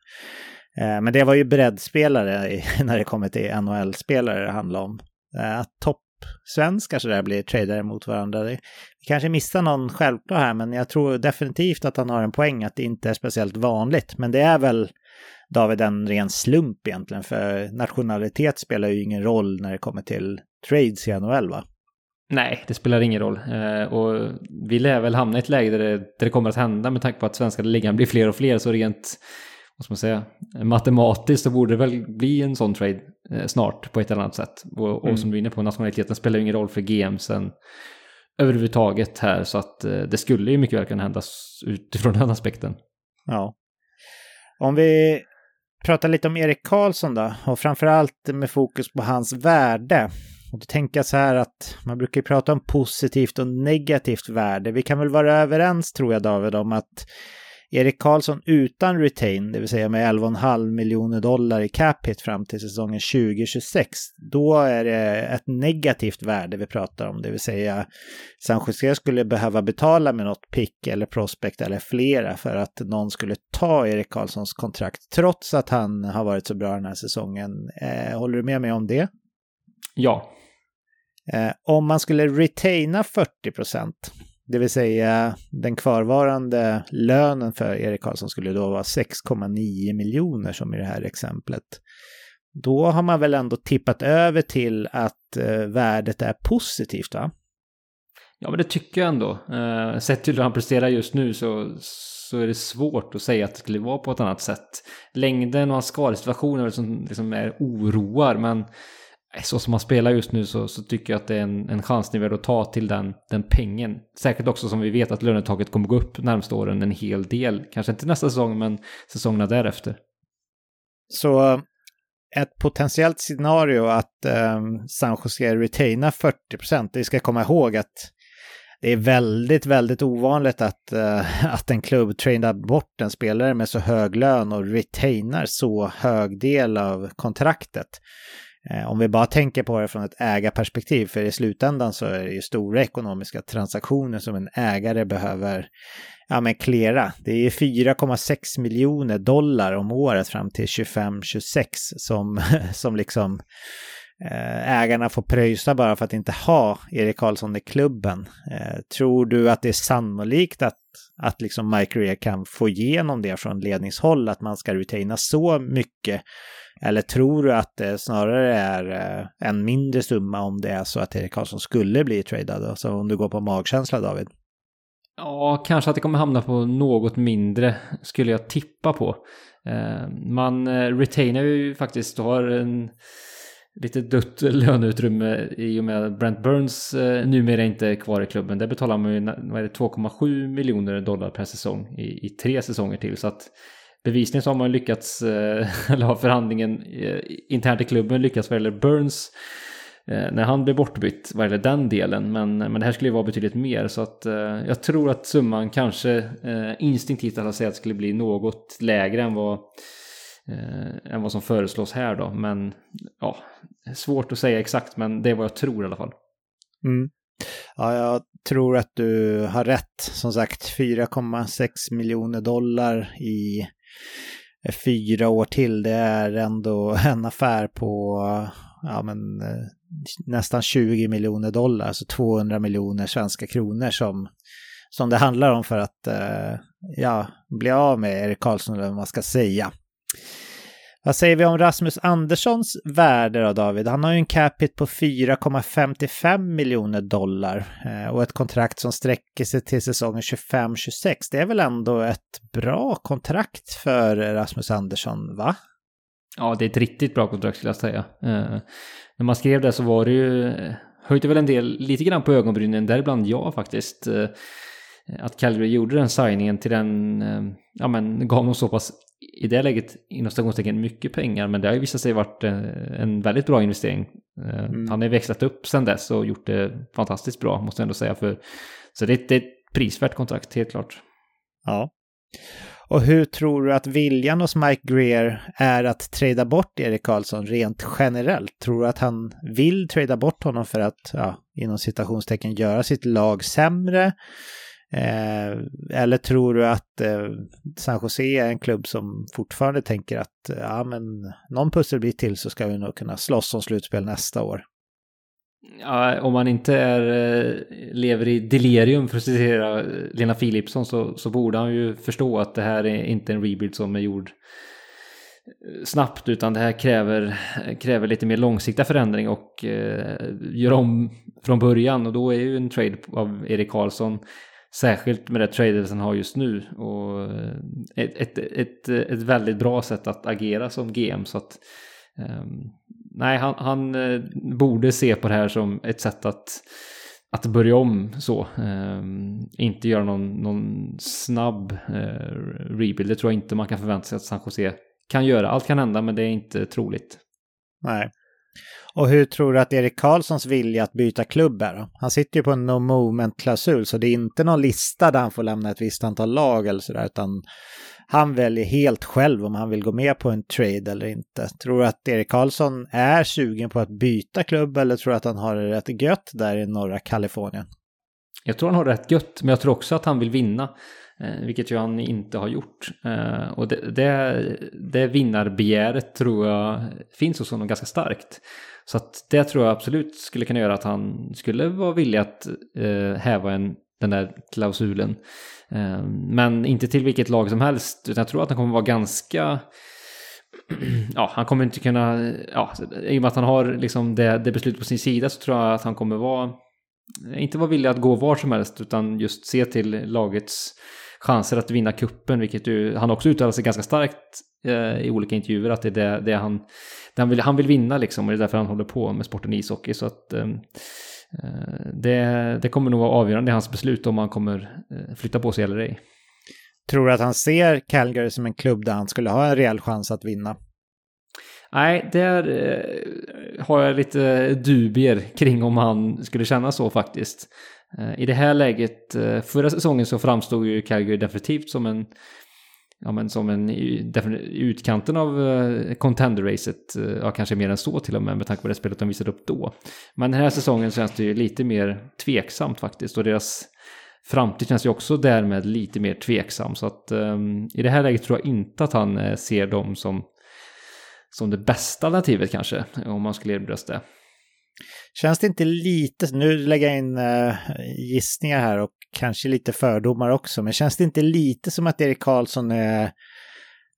Eh, men det var ju breddspelare *laughs* när det kommer till NHL-spelare det handlar om. Eh, topp svenskar sådär blir tradare mot varandra. Vi kanske missar någon självklar här, men jag tror definitivt att han har en poäng att det inte är speciellt vanligt. Men det är väl, David, en ren slump egentligen, för nationalitet spelar ju ingen roll när det kommer till trades i NHL, va? Nej, det spelar ingen roll. Eh, och vi lär väl hamna i ett läge där det, där det kommer att hända med tanke på att svenska ligan blir fler och fler, så rent vad ska man säga, matematiskt så borde det väl bli en sån trade eh, snart på ett eller annat sätt. Och, och mm. som du är inne på, nationaliteten spelar ju ingen roll för GMsen överhuvudtaget här så att eh, det skulle ju mycket väl kunna hända utifrån *laughs* den aspekten. Ja. Om vi pratar lite om Erik Karlsson då och framförallt med fokus på hans värde. Och då tänker jag så här att man brukar ju prata om positivt och negativt värde. Vi kan väl vara överens tror jag David om att Erik Karlsson utan retain, det vill säga med 11,5 miljoner dollar i cap hit fram till säsongen 2026, då är det ett negativt värde vi pratar om. Det vill säga San Jose skulle behöva betala med något pick eller prospect eller flera för att någon skulle ta Erik Karlssons kontrakt trots att han har varit så bra den här säsongen. Eh, håller du med mig om det? Ja. Eh, om man skulle retaina 40 procent det vill säga den kvarvarande lönen för Erik Karlsson skulle då vara 6,9 miljoner som i det här exemplet. Då har man väl ändå tippat över till att eh, värdet är positivt va? Ja men det tycker jag ändå. Eh, sett till hur han presterar just nu så, så är det svårt att säga att det skulle vara på ett annat sätt. Längden och hans skadesituationer som liksom är oroar men Eh, så som han spelar just nu så, så tycker jag att det är en, en chansnivå att ta till den, den pengen. Säkert också som vi vet att lönetaget kommer gå upp närmsta åren en hel del. Kanske inte nästa säsong men säsongerna därefter. Så eh, ett potentiellt scenario att eh, San Jose retainar 40 procent. Vi ska komma ihåg att det är väldigt, väldigt ovanligt att, eh, att en klubb trainar bort en spelare med så hög lön och retainar så hög del av kontraktet. Eh, om vi bara tänker på det från ett ägarperspektiv, för i slutändan så är det ju stora ekonomiska transaktioner som en ägare behöver ja, men klera. Det är 4,6 miljoner dollar om året fram till 25-26 som, *laughs* som liksom eh, ägarna får pröjsa bara för att inte ha Erik Karlsson i klubben. Eh, tror du att det är sannolikt att, att liksom Mike Rea kan få igenom det från ledningshåll, att man ska retaina så mycket eller tror du att det snarare är eh, en mindre summa om det är så att Erik Karlsson skulle bli tradad? Alltså om du går på magkänsla David? Ja, kanske att det kommer hamna på något mindre skulle jag tippa på. Eh, man eh, retainar ju faktiskt och har en lite dött löneutrymme i och med Brent Burns numera inte är kvar i klubben. Där betalar man ju 2,7 miljoner dollar per säsong i, i tre säsonger till. Så att bevisligen så har man lyckats, eh, *laughs* eller har förhandlingen eh, internt i klubben lyckats vad gäller Burns eh, när han blev bortbytt vad gäller den delen. Men, men det här skulle ju vara betydligt mer så att jag tror att summan kanske instinktivt att säga att skulle bli något lägre än vad än vad som föreslås här då. Men ja, svårt att säga exakt men det är vad jag tror i alla fall. Mm. Ja, jag tror att du har rätt. Som sagt, 4,6 miljoner dollar i Eh, fyra år till, det är ändå *laughs* en affär på ja, men, eh, nästan 20 miljoner dollar, alltså 200 miljoner svenska kronor som, som det handlar om för att eh, ja, bli av med Erik Karlsson eller vad man ska säga. Vad säger vi om Rasmus Anderssons värde då David? Han har ju en capita på 4,55 miljoner dollar eh, och ett kontrakt som sträcker sig till säsongen 25-26. Det är väl ändå ett bra kontrakt för Rasmus Andersson, va? Ja, det är ett riktigt bra kontrakt skulle jag säga. Eh, när man skrev det så var det ju, eh, höjde väl en del, lite grann på ögonbrynen, däribland jag faktiskt. Eh, att Calgary gjorde den signingen till den, eh, ja men gav dem så pass i det läget inom stationstecken mycket pengar men det har ju visat sig varit eh, en väldigt bra investering. Eh, mm. Han har ju växlat upp sedan dess och gjort det fantastiskt bra måste jag ändå säga. För, så det, det är ett prisvärt kontrakt helt klart. Ja. Och hur tror du att viljan hos Mike Greer är att trada bort Erik Karlsson rent generellt? Tror du att han vill trada bort honom för att, ja, inom citationstecken, göra sitt lag sämre? Eh, eller tror du att eh, San Jose är en klubb som fortfarande tänker att eh, ja, men någon pusselbit till så ska vi nog kunna slåss om slutspel nästa år? Ja, om man inte är, eh, lever i delirium för att citera eh, Lena Philipsson så, så borde han ju förstå att det här är inte en rebuild som är gjord eh, snabbt utan det här kräver, kräver lite mer långsiktiga förändring och eh, gör om från början och då är ju en trade av Erik Karlsson Särskilt med det tradet han har just nu. Och eh, ett, ett, ett, eh, ett väldigt bra sätt att agera som GM. Så att, um, nej, han, han eh, borde se på det här som ett sätt att att börja om så. Um, inte göra någon, någon snabb uh, rebuild. Det tror jag inte man kan förvänta sig att San Jose kan göra. Allt kan hända men det är inte troligt. Nej. Och hur tror du att Erik Karlssons vilja att byta klubb är då? Han sitter ju på en no moment-klausul så det är inte någon lista där han får lämna ett visst antal lag eller sådär utan han väljer helt själv om han vill gå med på en trade eller inte. Tror du att Erik Karlsson är sugen på att byta klubb eller tror du att han har det rätt gött där i norra Kalifornien? Jag tror han har rätt gött, men jag tror också att han vill vinna. Eh, vilket ju han inte har gjort. Eh, och det, det, det vinnarbegäret tror jag finns hos honom ganska starkt. Så att det tror jag absolut skulle kunna göra att han skulle vara villig att eh, häva en, den där klausulen. Eh, men inte till vilket lag som helst, utan jag tror att han kommer vara ganska... *clears throat* Ja, han kommer inte kunna... Ja, I och med att han har liksom det, det beslutet på sin sida så tror jag att han kommer vara... Inte vara villig att gå var som helst, utan just se till lagets chanser att vinna kuppen, vilket ju, han också uttalar sig ganska starkt eh, i olika intervjuer, att det är det, det han, det han, vill, han vill vinna liksom, och det är därför han håller på med sporten ishockey. Så att eh, Eh, det, det kommer nog vara avgörande i hans beslut om han kommer eh, flytta på sig eller ej. Tror du att han ser Calgary som en klubb där han skulle ha en rejäl chans att vinna? Nej, där eh, har jag lite dubier kring om han skulle känna så faktiskt. Eh, I det här läget, eh, förra säsongen så framstod ju Calgary definitivt som en ja, men som en i utkanten av eh, contender-racet. Ja, kanske mer än så till och med med tanke på det spelet de visade upp då. Men den här säsongen känns det ju lite mer tveksamt faktiskt och deras framtid känns ju också därmed lite mer tveksam. Så att um, i det här läget tror jag inte att han ser dem som, som det bästa alternativet kanske, om man skulle erbjudas det. Känns det inte lite, nu lägger jag in uh, gissningar här och kanske lite fördomar också, men känns det inte lite som att Erik Karlsson är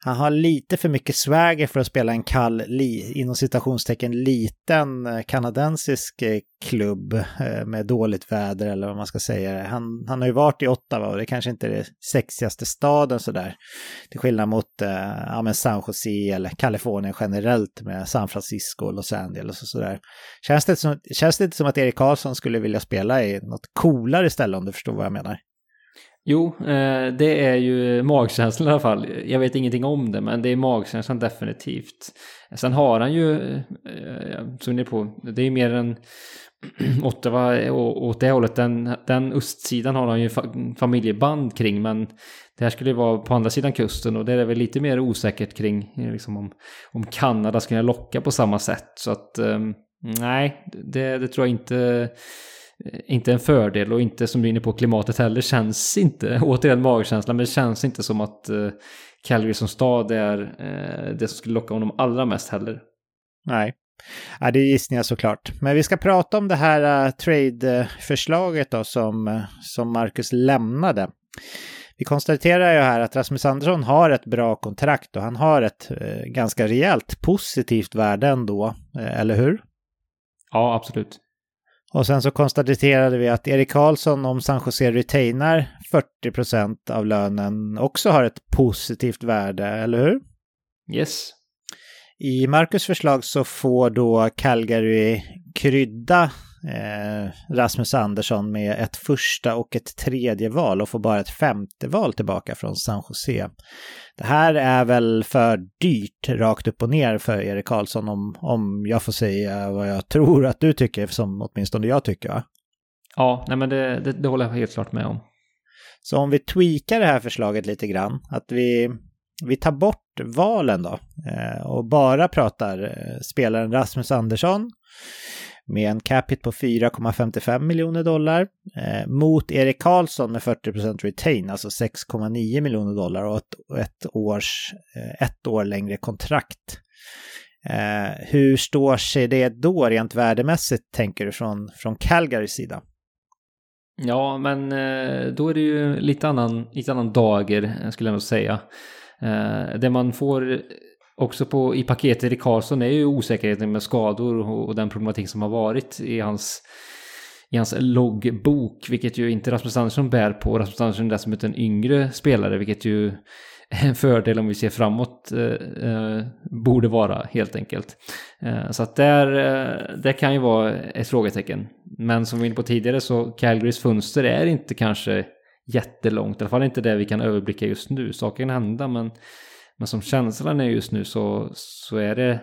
han har lite för mycket swagger för att spela en kall, li, inom citationstecken, liten eh, kanadensisk eh, klubb eh, med dåligt väder eller vad man ska säga. Han, han har ju varit i Ottawa och det kanske inte är det sexigaste staden sådär. Till skillnad mot ja, men San Jose eller Kalifornien generellt med San Francisco och Los Angeles och sådär. Känns det, som, känns det inte som att Erik Karlsson skulle vilja spela i något coolare ställe om du förstår vad jag menar? Jo, eh, det är ju magkänslan i alla fall. Jag vet ingenting om det, men det är magkänslan definitivt. Sen har han ju, som ni är på, det är mer än *clears throat* Ottawa åt det hållet. Den, den östsidan har han ju familjeband kring, men det här skulle ju vara på andra sidan kusten och det är väl lite mer osäkert kring eh, liksom om, om Kanada skulle kunna locka på samma sätt. Så att ehm, nej, det, det tror jag inte inte en fördel och inte som du är inne på klimatet heller känns inte, *laughs* återigen magkänslan, men det känns inte som att uh, Calgary som stad är uh, det som skulle locka honom allra mest heller. Nej. Ja, det är gissningar såklart. Men vi ska prata om det här trade-förslaget då som, som Marcus lämnade. Vi konstaterar ju här att Rasmus Andersson har ett bra kontrakt och han har ett ganska rejält positivt värde ändå, eller hur? Ja, absolut. Och sen så konstaterade vi att Erik Karlsson, om San Jose retainar 40% av lönen, också har ett positivt värde, eller hur? Yes. I Marcus förslag så får då Calgary krydda eh, Rasmus Andersson med ett första och ett tredje val och får bara ett femte val tillbaka från San Jose. Det här är väl för dyrt rakt upp och ner för Erik Karlsson om, om jag får säga vad jag tror att du tycker, som åtminstone jag tycker. Va? Ja, nej men det, det, det håller jag helt klart med om. Så om vi tweakar det här förslaget lite grann, att vi, vi tar bort valen då eh, och bara pratar eh, spelaren Rasmus Andersson med en capita på 4,55 miljoner dollar eh, mot Erik Karlsson med 40% retain, alltså 6,9 miljoner dollar och ett, ett, års, eh, ett år längre kontrakt. Eh, hur står sig det då rent värdemässigt, tänker du, från, från Calgarys sida? Ja, men eh, då är det ju lite annan, lite annan dager, eh, skulle jag nog säga. Eh, det man får också på, i paketet i Karlsson är ju osäkerheten med skador och, och den problematik som har varit i hans, i hans loggbok, vilket ju inte Rasmus Andersson bär på. Rasmus Andersson är dessutom en yngre spelare, vilket ju är en fördel om vi ser framåt eh, eh, borde vara helt enkelt. Eh, så att där, eh, det kan ju vara ett frågetecken. Men som vi var inne på tidigare så Calgarys fönster är inte kanske jättelångt, i alla fall inte det vi kan överblicka just nu. Saker kan hända men, men som känslan är just nu så, så är det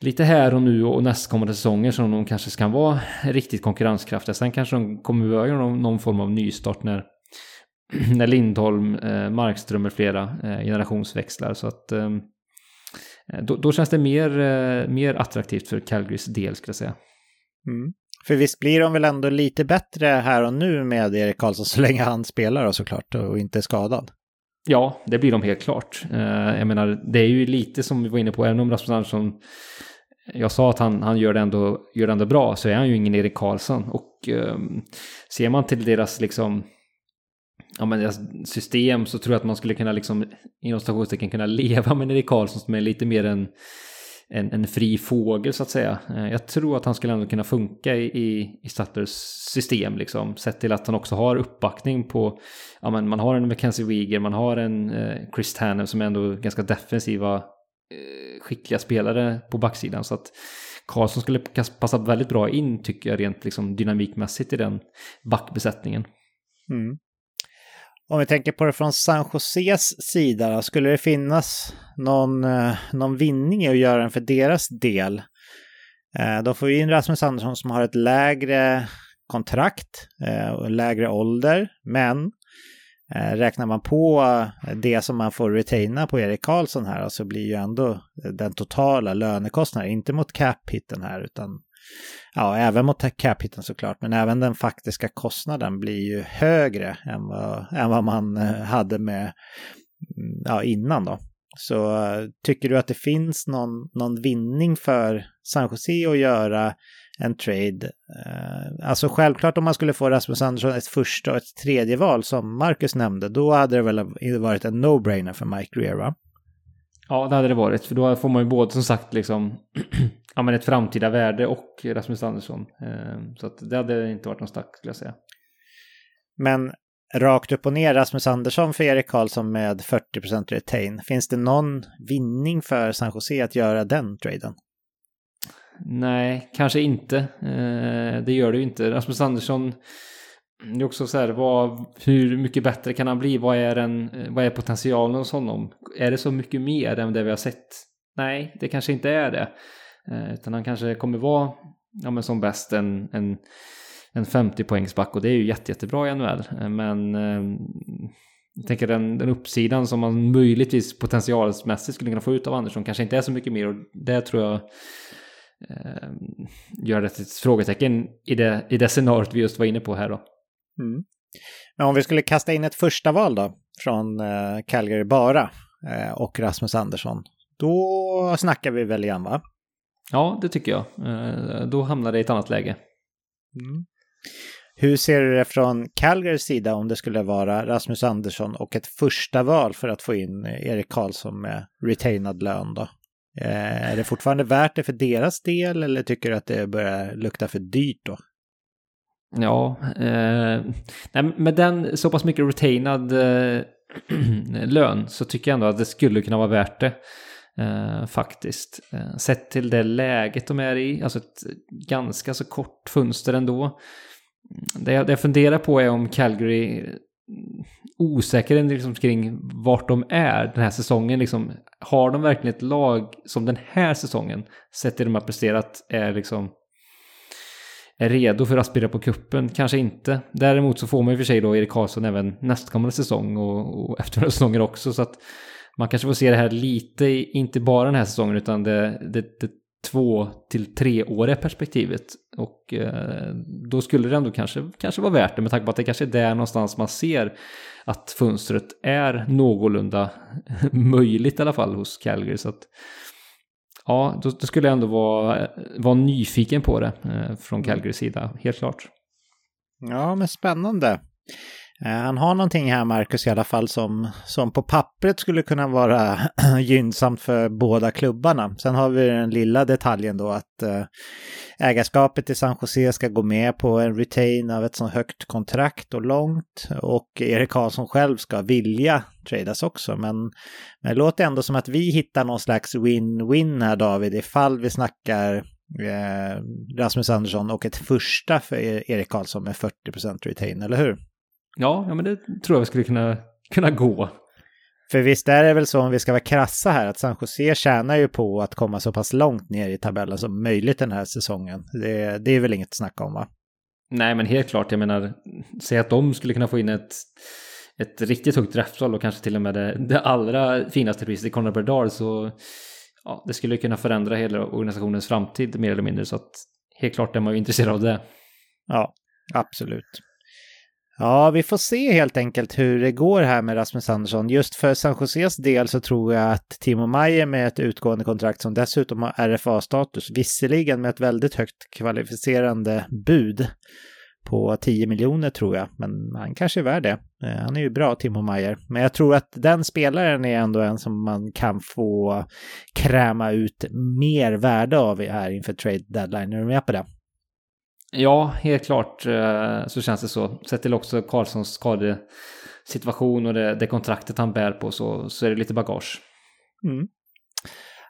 lite här och nu och nästkommande säsonger som de kanske kan vara riktigt konkurrenskraftiga. Sen kanske de kommer att göra någon, någon form av nystart när, *clears throat* när Lindholm, eh, Markström med flera eh, generationsväxlar. Så att eh, då, då, känns det mer, eh, mer attraktivt för Calgarys del skulle jag säga. Mm. För visst blir de väl ändå lite bättre här och nu med Erik Karlsson så länge han spelar och såklart och inte är skadad? Ja, det blir de helt klart. Eh, jag menar, det är ju lite som vi var inne på, även om Rasmus Andersson jag sa att han, han gör, det ändå, gör det ändå bra, så är han ju ingen Erik Karlsson. Och um, ser man till deras liksom, ja, men deras system så tror jag att man skulle kunna liksom, inom stationstecken kunna *laughs* leva med en Erik Karlsson som är lite mer en, en, en, fri fågel så att säga. Eh, jag tror att han skulle ändå kunna funka i, i, i Statters system liksom. Sett till att han också har uppbackning på, ja men man har en Mackenzie Weger, man har en eh, Chris Tanner som är ändå ganska defensiva eh, skickliga spelare på backsidan. Så att Karlsson skulle passa väldigt bra in tycker jag rent liksom dynamikmässigt i den backbesättningen. Mm. Om vi tänker på det från San Joses sida, då, skulle det finnas någon, eh, någon vinning i att göra den för deras del? Eh, De får ju in Rasmus Andersson som har ett lägre kontrakt eh, och lägre ålder, men Räknar man på det som man får retaina på Erik Karlsson här så blir ju ändå den totala lönekostnaden, inte mot cap-hitten här utan ja, även mot capiten såklart, men även den faktiska kostnaden blir ju högre än vad, än vad man eh, hade med mm, ja, innan då. Så eh, tycker du att det finns någon, någon vinning för San Jose att göra en trade? Eh, alltså självklart om man skulle få Rasmus Andersson ett första och ett tredje val som Marcus nämnde, då hade det väl varit en no-brainer för Mike Greer va? Ja, det hade det varit. För då får man ju både som sagt liksom *clears throat* ja, men ett framtida värde och Rasmus Andersson. Ehm, så att det hade inte varit någon stack skulle jag säga. Men rakt upp och ner Rasmus Andersson för Erik Karlsson med 40% retain. Finns det någon vinning för San Jose att göra den traden? Nej, kanske inte. Ehm, det gör det ju inte. Rasmus Andersson det är också så här, vad, hur mycket bättre kan han bli? Vad är, en, vad är potentialen hos honom? Är det så mycket mer än det vi har sett? Nej, det kanske inte är det. Eh, utan han kanske kommer vara, ja men som bäst en, en, en 50 poängsback och det är ju jätte, jättebra i NHL. Eh, men eh, jag tänker den, den uppsidan som man möjligtvis potentialmässigt skulle kunna få ut av Andersson kanske inte är så mycket mer och det tror jag eh, gör det till ett frågetecken i det, i det scenariot vi just var inne på här då. Mm. Men om vi skulle kasta in ett första val då, från eh, Calgary bara, eh, och Rasmus Andersson, då snackar vi väl igen va? Ja, det tycker jag. Eh, då hamnar det i ett annat läge. Mm. Hur ser du det från Calgarys sida om det skulle vara Rasmus Andersson och ett första val för att få in Erik Karlsson med retainad lön då? Eh, är det fortfarande värt det för deras del eller tycker du att det börjar lukta för dyrt då? Ja, eh, med den så pass mycket retainad eh, *clears throat* lön så tycker jag ändå att det skulle kunna vara värt det. Eh, faktiskt. Eh, sett till det läget de är i, alltså ett ganska så kort fönster ändå. Mm, det jag, det jag funderar på är om Calgary eh, osäker liksom kring vart de är den här säsongen. Liksom, har de verkligen ett lag som den här säsongen, sett till de har presterat, är liksom är redo för att spela på kuppen Kanske inte. Däremot så får man ju för sig då Erik Karlsson även nästkommande säsong och, och efter några säsonger också. Så att man kanske får se det här lite, inte bara den här säsongen utan det, det, det två till treåriga perspektivet. Och eh, då skulle det ändå kanske, kanske vara värt det med tanke på att det kanske är där någonstans man ser att fönstret är någorlunda *laughs* möjligt i alla fall hos Calgary. Så att, ja, då, då, skulle jag ändå vara, vara nyfiken på det eh, från Calgarys sida, helt klart. Ja, men spännande. Eh, han har någonting här, Marcus, i alla fall som, som på pappret skulle kunna vara *clears throat* gynnsamt för båda klubbarna. Sen har vi den lilla detaljen då att eh, ägarskapet i San Jose ska gå med på en retain av ett så högt kontrakt och långt. Och Erik Karlsson själv ska vilja tradas också. Men, men det låter ändå som att vi hittar någon slags win-win här, David, ifall vi snackar eh, Rasmus Andersson och ett första för e-, Erik Karlsson med 40% retain, eller hur? Ja, ja men det tror jag vi skulle kunna, kunna gå. För visst är det väl så om vi ska vara krassa här att San Jose tjänar ju på att komma så pass långt ner i tabellen som möjligt den här säsongen. Det, det är väl inget att snacka om va? Nej, men helt klart. Jag menar, säg att de skulle kunna få in ett, ett riktigt högt draftval och kanske till och med det, det allra finaste priset i Conor Berdard så ja, det skulle kunna förändra hela organisationens framtid mer eller mindre. Så att helt klart är man ju intresserad av det. Ja, absolut. Ja, vi får se helt enkelt hur det går här med Rasmus Andersson. Just för San Joses del så tror jag att Timo Meyer med ett utgående kontrakt som dessutom har RFA-status, visserligen med ett väldigt högt kvalificerande bud på 10 miljoner tror jag, men han kanske är värd det. Eh, han är ju bra, Timo Meyer. Men jag tror att den spelaren är ändå en som man kan få kräma ut mer värde av här inför trade deadline. Är du med på det? Ja, helt klart eh, så känns det så. Sett till också Karlssons skadesituation och det, det kontraktet han bär på så, så är det lite bagage. Mm.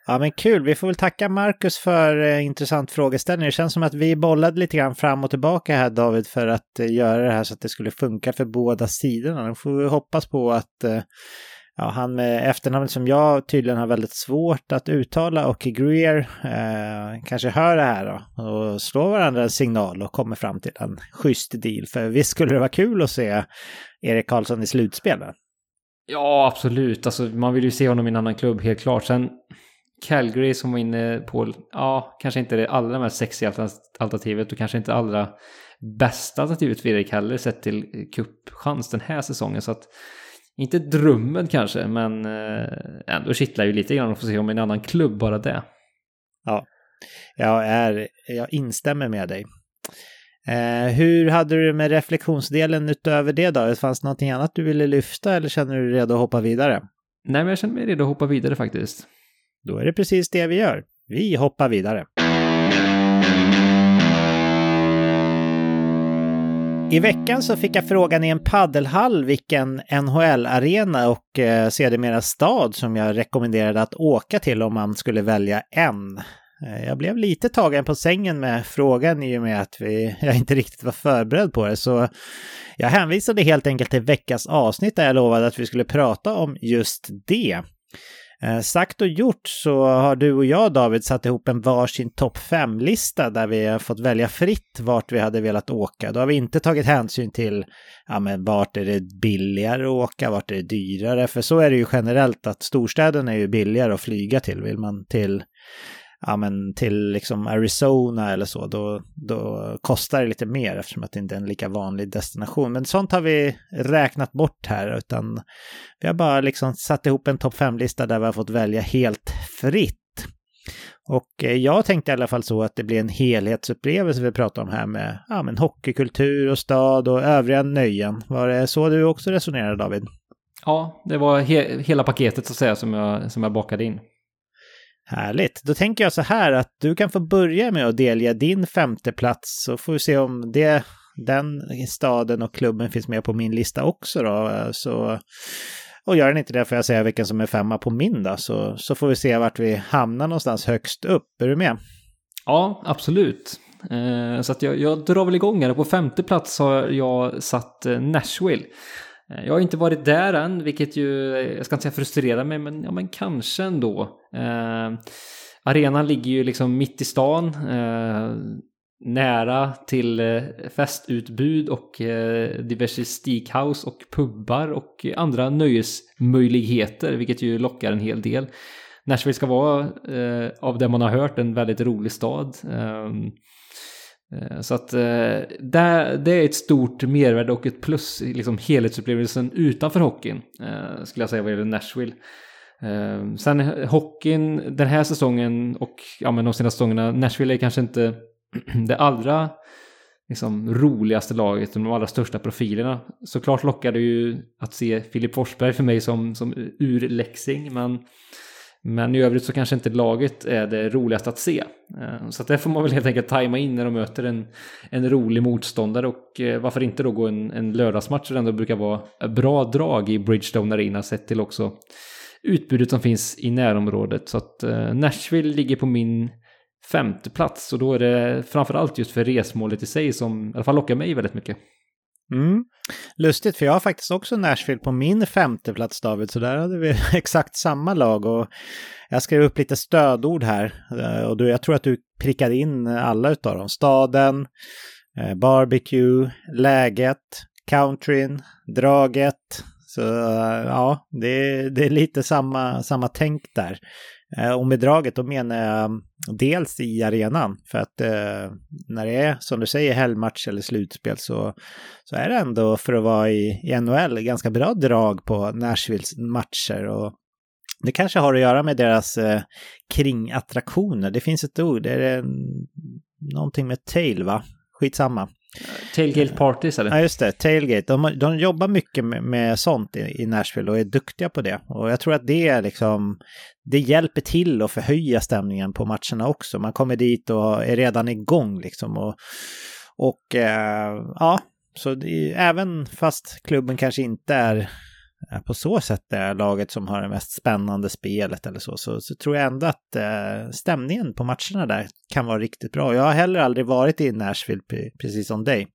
Ja men kul, vi får väl tacka Marcus för eh, intressant frågeställning. Det känns som att vi bollade lite grann fram och tillbaka här David för att eh, göra det här så att det skulle funka för båda sidorna. Då får vi hoppas på att eh, ja, han med efternamnet som jag tydligen har väldigt svårt att uttala och Greer eh, kanske hör det här då, och slår varandra en signal och kommer fram till en schysst deal. För visst skulle det vara kul att se Erik Karlsson i slutspelet? Ja, absolut. Alltså, man vill ju se honom i en annan klubb, helt klart. Sen Calgary som var inne på, ja, kanske inte det allra mest sexiga alternativet och kanske inte allra bästa alternativet för Erik heller sett till cupchans den här säsongen. Så att inte drömmen kanske, men eh, ändå kittlar ju lite grann att få se om en annan klubb bara det. Ja, jag, är, jag instämmer med dig. Eh, hur hade du med reflektionsdelen utöver det då? Fanns det någonting annat du ville lyfta eller känner du dig redo att hoppa vidare? Nej, men jag känner mig redo att hoppa vidare faktiskt. Då är det precis det vi gör. Vi hoppar vidare. I veckan så fick jag frågan i en paddelhall vilken NHL-arena och eh, sedermera stad som jag rekommenderade att åka till om man skulle välja en. Eh, jag blev lite tagen på sängen med frågan i och med att vi, *laughs* jag inte riktigt var förberedd på det, så jag hänvisade helt enkelt till veckans avsnitt där jag lovade att vi skulle prata om just det. Eh, sagt och gjort så har du och jag David satt ihop en varsin topp 5-lista där vi har fått välja fritt vart vi hade velat åka. Då har vi inte tagit hänsyn till ja, men vart är det billigare att åka, vart är det dyrare. För så är det ju generellt att storstäderna är ju billigare att flyga till. Vill man till ja, men till liksom Arizona eller så, då, då kostar det lite mer eftersom att det inte är en lika vanlig destination. Men sånt har vi räknat bort här, utan vi har bara liksom satt ihop en topp 5-lista där vi har fått välja helt fritt. Och eh, jag tänkte i alla fall så att det blir en helhetsupplevelse vi pratar om här med ja, men hockeykultur och stad och övriga nöjen. Var det så du också resonerade David? Ja, det var he hela paketet så att säga som jag, som jag bakade in. Härligt. Då tänker jag så här att du kan få börja med att delge din femte plats så får vi se om det, den staden och klubben finns med på min lista också då. Så, och gör den inte det får jag säga vilken som är femma på min då, så, så får vi se vart vi hamnar någonstans högst upp. Är du med? Ja, absolut. Eh, så att jag, jag drar väl igång här. På femte plats har jag satt eh, Nashville. Eh, jag har inte varit där än, vilket ju, eh, jag ska inte säga frustrerar mig, men, ja, men kanske ändå. Eh, arenan ligger ju liksom mitt i stan, eh, nära till eh, festutbud och eh, diverse steakhouse och pubbar och andra nöjesmöjligheter, vilket ju lockar en hel del. Nashville ska vara, eh, av det man har hört, en väldigt rolig stad. Eh, Eh, så att eh, det, det är ett stort mervärde och ett plus i liksom helhetsupplevelsen utanför hockeyn. Eh, skulle jag säga vad gäller Nashville. Sen hockeyn den här säsongen och ja, men de senaste säsongerna, Nashville är kanske inte *clears throat* det allra liksom roligaste laget, de allra största profilerna. Såklart lockar det ju att se Filip Forsberg för mig som, som urläxing, men, men i övrigt så kanske inte laget är det roligaste att se. Eh, så att det får man väl helt enkelt tajma in när de möter en, en rolig motståndare och eh, varför inte då gå en, en lördagsmatch där det ändå brukar vara bra drag i Bridgestone Arena sett till också utbudet som finns i närområdet. Så att eh, Nashville ligger på min femte plats och då är det framförallt just för resmålet i sig som i alla fall lockar mig väldigt mycket. Mm. Lustigt, för jag har faktiskt också Nashville på min femte plats David, så där hade vi *laughs* exakt samma lag. Och jag skrev upp lite stödord här eh, och jag tror att du prickade in alla utav dem. Staden, eh, barbecue, läget, countryn, draget. Så eh, ja, det, det är lite samma, samma tänk där. Eh, och med draget då menar jag mm, dels i arenan. För att eh, när det är som du säger helgmatch eller slutspel så, så är det ändå för att vara i, i NHL ganska bra drag på Nashvilles matcher. Och det kanske har att göra med deras eh, kringattraktioner. Det finns ett ord, det är mm, någonting med tail va? Skitsamma. Tailgate parties eller? Ja, just det. Tailgate. De, de jobbar mycket med, med sånt i, i, Nashville och är duktiga på det. Och jag tror att det är liksom, det hjälper till att förhöja stämningen på matcherna också. Man kommer dit och är redan igång liksom. Och, och eh, ja, så det, även fast klubben kanske inte är Eh, på så sätt är laget som har det mest spännande spelet eller så, så, så tror jag ändå att eh, stämningen på matcherna där kan vara riktigt bra. Jag har heller aldrig varit i Nashville, precis som dig.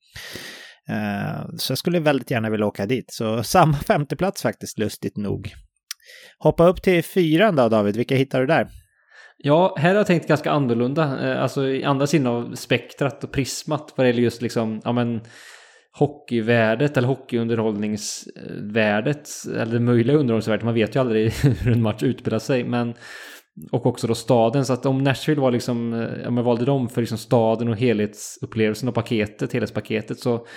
Eh, så jag skulle väldigt gärna vilja åka dit. Så samma *laughs* femteplats faktiskt, lustigt nog. Hoppa upp till fyran då David, vilka hittar du där? Ja, här har jag tänkt ganska annorlunda. Eh, alltså i andra sidan av spektrat och prismat vad det gäller just liksom, ja men hockeyvärdet eller hockeyunderhållningsvärdet eh, eller det möjliga underhållningsvärdet. Man vet ju aldrig *laughs* hur en match utspelar sig. Men, och också då staden. Så att om Nashville var liksom, eh, om jag valde dem för liksom staden och helhetsupplevelsen och paketet, helhetspaketet så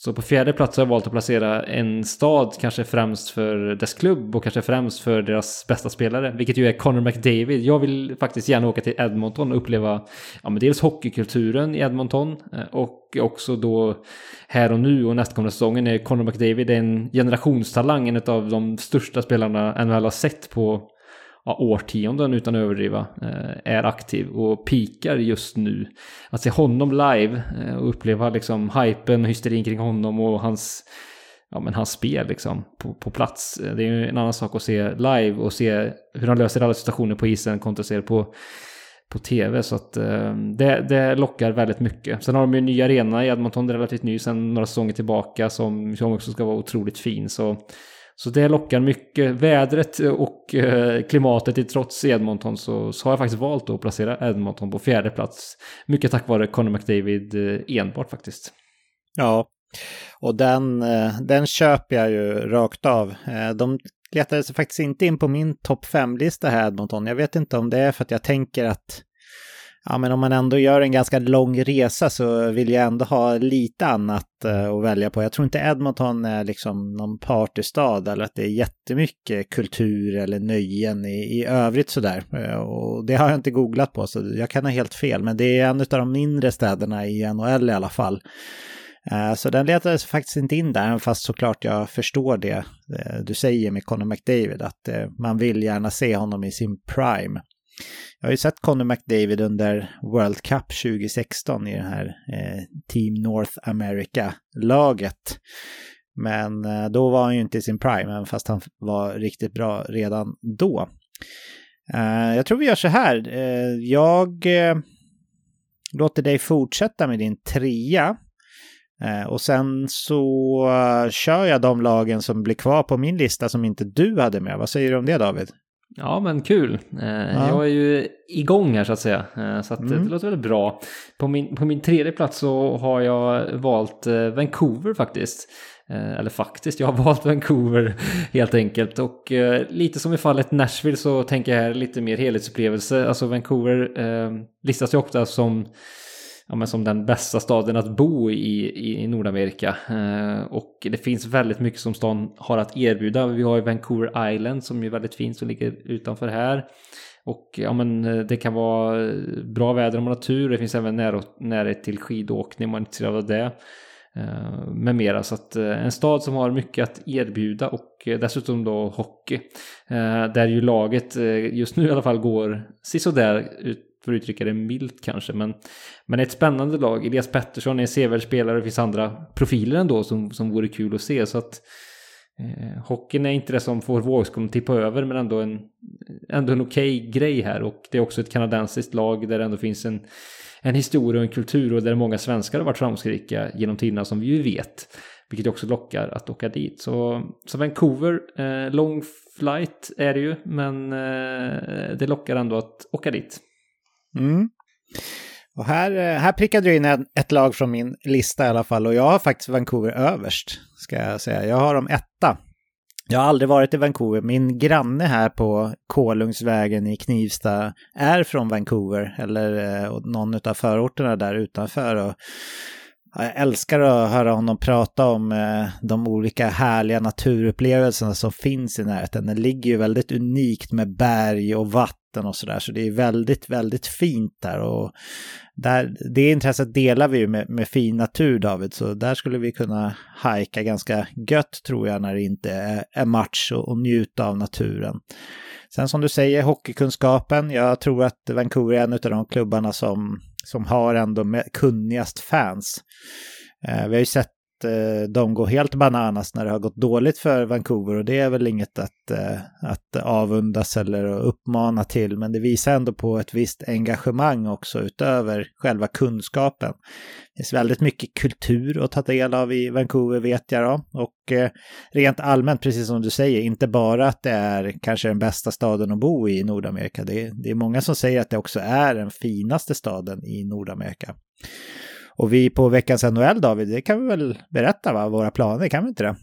så på fjärde plats har jag valt att placera en stad kanske främst för dess klubb och kanske främst för deras bästa spelare, vilket ju är Connor McDavid. Jag vill faktiskt gärna åka till Edmonton och uppleva ja, men dels hockeykulturen i Edmonton eh, och också då här och nu och nästkommande säsongen är Connor McDavid en generationstalang, en av de största spelarna NHL har sett på ja, årtionden utan att överdriva eh, är aktiv och pikar just nu. Att se honom live eh, och uppleva liksom hypen och hysterin kring honom och hans, ja, men hans spel liksom på, på plats. Eh, det är ju en annan sak att se live och se hur han löser alla situationer på isen kontra att se det på på tv. Så att eh, det, det lockar väldigt mycket. Sen har de ju en ny arena i Edmonton, relativt ny sen några säsonger tillbaka som, som också ska vara otroligt fin. Så så det lockar mycket. Vädret och eh, klimatet i trots Edmonton så, så har jag faktiskt valt att placera Edmonton på fjärde plats. Mycket tack vare Conor McDavid eh, enbart faktiskt. Ja, och den, eh, den köper jag ju rakt av. De letade sig faktiskt inte in på min topp 5-lista här Edmonton. Jag vet inte om det är för att jag tänker att ja, men om man ändå gör en ganska lång resa så vill jag ändå ha lite annat eh, att välja på. Jag tror inte Edmonton är liksom någon partystad eller att det är jättemycket kultur eller nöjen i, i övrigt sådär. Eh, och det har jag inte googlat på så jag kan ha helt fel. Men det är en av de mindre städerna i NHL i alla fall. Eh, så den letades faktiskt inte in där, fast såklart jag förstår det du säger med Conor McDavid, att man vill gärna se honom i sin prime. Jag har ju sett Conor McDavid under World Cup 2016 i det här eh, Team North America-laget. Men eh, då var han ju inte i sin prime, även fast han var riktigt bra redan då. Eh, jag tror vi gör så här. Eh, jag eh, låter dig fortsätta med din trea. Eh, och sen så eh, kör jag de lagen som blir kvar på min lista som inte du hade med. Vad säger du om det David? Ja, men kul. Eh, ja. Jag är ju igång här så att säga. Eh, så att mm. det låter väldigt bra. På min, på min tredje plats så har jag valt eh, Vancouver faktiskt. Eller faktiskt, jag har *laughs* valt Vancouver helt enkelt. Och lite som i fallet Nashville så tänker jag här lite mer helhetsupplevelse. Alltså Vancouver eh, listas ju ofta som ja, men som den bästa staden att bo i i, Nordamerika. Eh, och det finns väldigt mycket som stan har att erbjuda. Vi har ju Vancouver Island som är väldigt fint som ligger utanför här. Och ja, men eh, det kan vara eh, bra väder och natur. Det finns även närhet till skidåkning om man är intresserad av det. Eh, med mera. Så att en stad som har mycket att erbjuda och dessutom då hockey. Där ju laget just nu i alla fall går sisådär ut för att uttrycka det milt kanske. Men, men ett spännande lag. Elias Pettersson är en sevärd spelare. Det finns andra profiler ändå som, som vore kul att se. Så att eh, hockeyn är inte det som får vågskålen att tippa över. Men ändå en, ändå en okej okay grej här. Och det är också ett kanadensiskt lag där det ändå finns en, en historia och en kultur. Och där många svenskar har varit framgångsrika genom tiderna som vi ju vet. Vilket också lockar att åka dit. Så, så Vancouver, eh, long flight är det ju. Men eh, det lockar ändå att åka dit. Mm. Och här, eh, här prickade du in ett lag från min lista i alla fall och jag har faktiskt Vancouver överst, ska jag säga. Jag har dem etta. Jag har aldrig varit i Vancouver. Min granne här på Kolungsvägen i Knivsta är från Vancouver, eller eh, någon av förorterna där utanför. Och jag älskar att höra honom prata om eh, de olika härliga naturupplevelserna som finns i närheten. Det ligger ju väldigt unikt med berg och vatten och sådär, så det är väldigt, väldigt fint där. Och där, det intresset delar vi ju med, med fin natur, David, så där skulle vi kunna hajka ganska gött tror jag när det inte är, är match och, och njuta av naturen. Sen som du säger, hockeykunskapen. Jag tror att Vancouver är en av de klubbarna som som har ändå kunnigast fans. Eh, vi har ju sett Eh, de går helt bananas när det har gått dåligt för Vancouver och det är väl inget att, eh, att avundas eller uppmana till men det visar ändå på ett visst engagemang också utöver själva kunskapen. Det finns väldigt mycket kultur att ta del av i Vancouver vet jag då och eh, rent allmänt precis som du säger inte bara att det är kanske den bästa staden att bo i i Nordamerika. Det är, det är många som säger att det också är den finaste staden i Nordamerika. Och vi på veckans NHL, David, det kan vi väl berätta, va? Våra planer, kan vi inte det?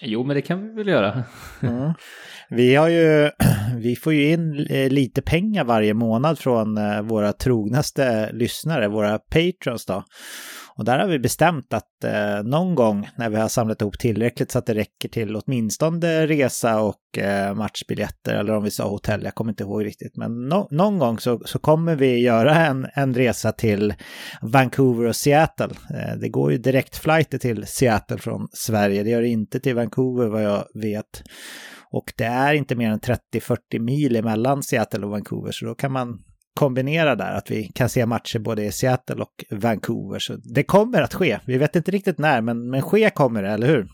Jo, men det kan vi väl göra. *laughs* mm. Vi har ju, *clears throat* vi får ju in eh, lite pengar varje månad från eh, våra trognaste lyssnare, våra patrons då. Och där har vi bestämt att eh, någon gång när vi har samlat ihop tillräckligt så att det räcker till åtminstone resa och eh, matchbiljetter eller om vi sa hotell, jag kommer inte ihåg riktigt. Men no någon gång så, så kommer vi göra en, en resa till Vancouver och Seattle. Eh, det går ju direktflighter till Seattle från Sverige, det gör det inte till Vancouver vad jag vet. Och det är inte mer än 30-40 mil emellan Seattle och Vancouver, så då kan man kombinera där, att vi kan se matcher både i Seattle och Vancouver. Så det kommer att ske. Vi vet inte riktigt när, men, men ske kommer det, eller hur?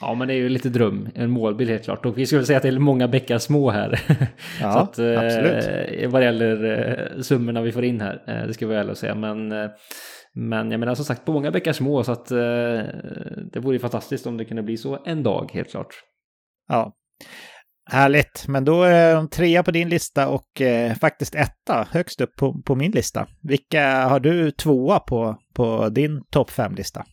Ja, men det är ju lite dröm, en målbild helt klart. Och vi skulle säga att det är många bäckar små här. *laughs* Ja, så att, eh, absolut. vad det gäller eh, summorna vi får in här, eh, det ska vi väl säga. Men, eh, men jag menar som sagt på många bäckar små, så att eh, det vore fantastiskt om det kunde bli så en dag, helt klart. Ja, Härligt, men då är de trea på din lista och eh, faktiskt etta högst upp på, på, min lista. Vilka har du tvåa på, på din topp fem-lista?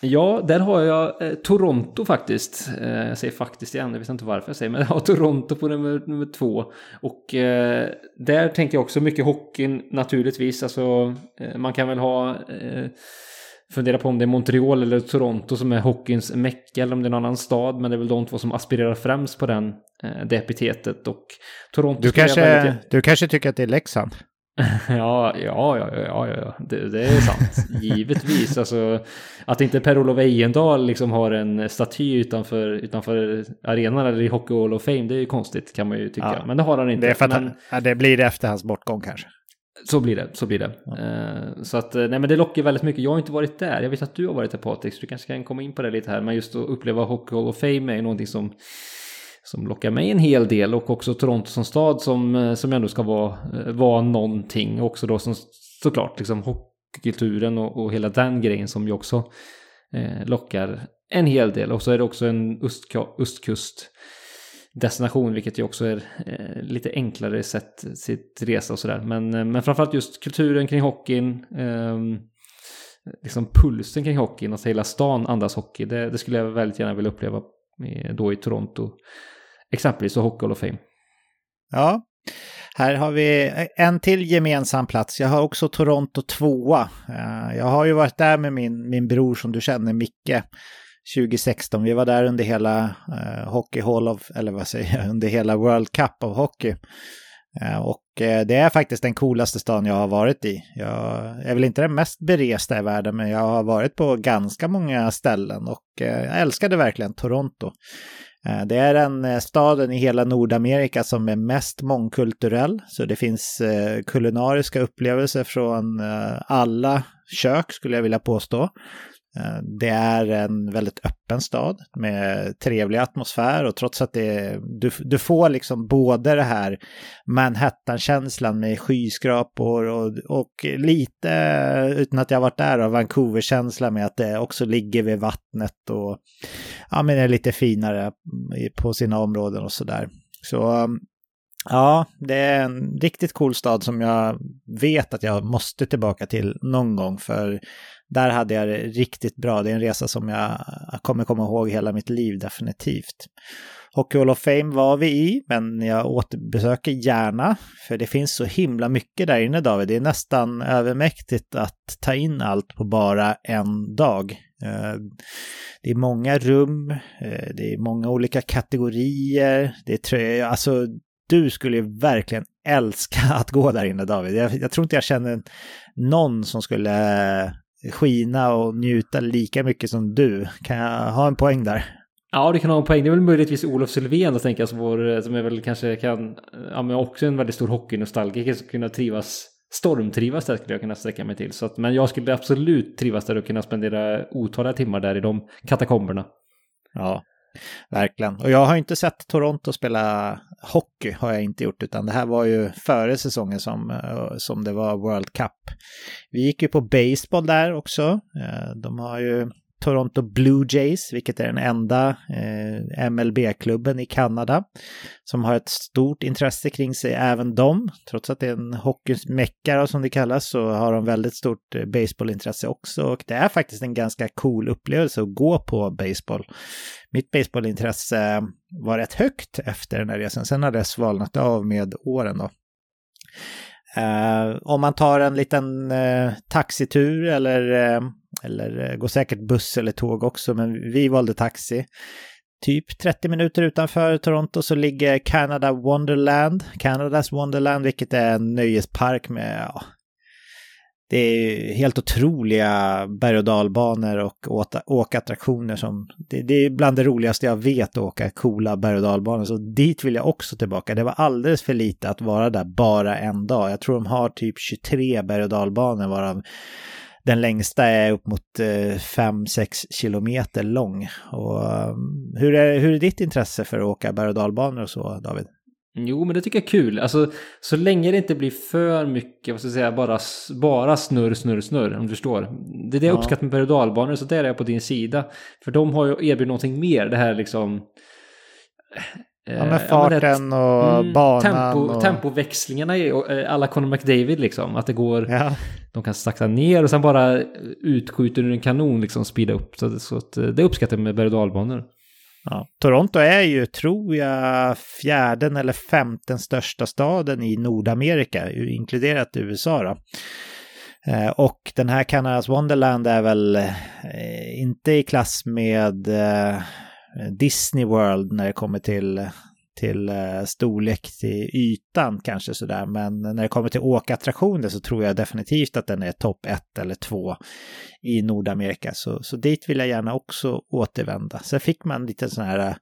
Ja, där har jag eh, Toronto faktiskt. Eh, jag säger faktiskt igen, jag vet inte varför jag säger, men jag har Toronto på nummer, nummer två. Och eh, där tänker jag också mycket hockeyn naturligtvis. Alltså, eh, man kan väl ha eh, Fundera på om det är Montreal eller Toronto som är hockeyns mecka eller om det är någon annan stad. Men det är väl de två som aspirerar främst på den, eh, det epitetet. Och Toronto du kanske, väldigt... du kanske tycker att det är Leksand? *laughs* ja, ja, ja, ja, ja, det, det är sant. Givetvis. *laughs* Alltså, att inte Per-Olof Ejendahl liksom har en staty utanför, utanför arenan eller i Hockey Hall of Fame, det är ju konstigt kan man ju tycka. Ja. Men det har han inte. Det, är för att men... han, det blir efter hans bortgång kanske. Så blir det, så blir det. Ja. Uh, så att, nej men det lockar väldigt mycket. Jag har inte varit där. Jag vet att du har varit där Patrik, så du kanske kan komma in på det lite här. Men just att uppleva Hockey Hall of Fame är någonting som, som lockar mig en hel del. Och också Toronto som stad som, eh, som ändå ska vara, eh, vara någonting. Också då som såklart liksom hockeykulturen och, och hela den grejen som ju också eh, lockar en hel del. Och så är det också en östkust destination, vilket ju också är eh, lite enklare sätt sitt resa och sådär. Men, eh, men framförallt just kulturen kring hockeyn, eh, liksom pulsen kring hockeyn, att hela stan andas hockey. Det, det, skulle jag väldigt gärna vilja uppleva då i Toronto, exempelvis och Hockey Hall of Fame. Ja, här har vi en till gemensam plats. Jag har också Toronto tvåa. Eh, jag har ju varit där med min, min bror som du känner, Micke. 2016. Vi var där under hela eh, Hockey Hall of, eller vad säger jag, *laughs* under hela World Cup av hockey. Eh, och eh, det är faktiskt den coolaste stan jag har varit i. Jag är väl inte den mest beresta i världen, men jag har varit på ganska många ställen och eh, jag älskade verkligen Toronto. Eh, det är den eh, staden i hela Nordamerika som är mest mångkulturell, så det finns kulinariska upplevelser från alla kök skulle jag vilja påstå. Eh, det är en väldigt öppen stad med trevlig atmosfär och trots att det, du, du får liksom både det här Manhattan-känslan med skyskrapor och, och lite, utan att jag varit där, av Vancouver-känsla med att det också ligger vid vattnet och ja, men är lite finare på sina områden och sådär. Så Ja, det är en riktigt cool stad som jag vet att jag måste tillbaka till någon gång för där hade jag det riktigt bra. Det är en resa som jag kommer komma ihåg hela mitt liv definitivt. Hockey Hall of Fame var vi i, men jag återbesöker gärna, för det finns så himla mycket där inne David. Det är nästan övermäktigt att ta in allt på bara en dag. Eh, det är många rum, eh, det är många olika kategorier, det är alltså du skulle ju verkligen älska *laughs* att gå där inne David. Jag, jag tror inte jag känner någon som skulle skina och njuta lika mycket som du. Kan jag ha en poäng där? Ja, det kan ha en poäng. Det är väl möjligtvis Olof Sylvén, tänker jag, som, vår, som är väl kanske kan, ja men också en väldigt stor hockeynostalgiker, som kunna trivas, stormtrivas där skulle jag kunna sträcka mig till. Så att, men jag skulle absolut trivas där och kunna spendera otaliga timmar där i de katakomberna. Ja, Verkligen. Och jag har inte sett Toronto spela hockey, har jag inte gjort, utan det här var ju före säsongen som, eh, som det var World Cup. Vi gick ju på baseball där också. Eh, de har ju Toronto Blue Jays, vilket är den enda eh, MLB-klubben i Kanada som har ett stort intresse kring sig, även de. Trots att det är en hockeymecka som det kallas så har de väldigt stort eh, baseballintresse också och det är faktiskt en ganska cool upplevelse att gå på baseball. Mitt baseballintresse var rätt högt efter den här resan, sen har det svalnat av med åren då. Uh, om man tar en liten uh, taxitur eller uh, eller eh, går säkert buss eller tåg också, men vi valde taxi. Typ 30 minuter utanför Toronto så ligger Canada Wonderland, Canadas Wonderland, vilket är en nöjespark med ja, det är helt otroliga berg och dalbanor och åkattraktioner som... Det, det, är bland det roligaste jag vet att åka coola berg och dalbanor. Så dit vill jag också tillbaka. Det var alldeles för lite att vara där bara en dag. Jag tror de har typ 23 berg och dalbanor varav den längsta är upp mot 5-6 eh, kilometer lång. Och, um, hur, är, hur är ditt intresse för att åka berg och dalbanor och så, David? Jo, men det tycker jag är kul. Alltså, så länge det inte blir för mycket, vad ska jag säga, bara, bara snurr, snurr, snurr, om du förstår. Det är det jag ja. uppskattar med berg och dalbanor, så där är jag på din sida. För de har ju erbjudit någonting mer, det här liksom Ja, med farten och mm, banan. Tempo, och... Tempoväxlingarna är eh, alla Conor McDavid liksom. Att det går, ja. de kan sakta ner och sen bara utskjuter ur en kanon liksom, speeda upp. Så, så att, eh, det uppskattar jag med berg och dalbanor. Ja. Toronto är ju, tror jag, fjärden eller femten största staden i Nordamerika, inkluderat USA. Då. Eh, och den här Kanadas Wonderland är väl inte i klass med Eh, Eh, Disney World när det kommer till, till eh, storlek till ytan kanske sådär. Men när det kommer till åkattraktioner så tror jag definitivt att den är topp ett eller två i Nordamerika. Så, så dit vill jag gärna också återvända. Sen fick man lite sådana här, eh,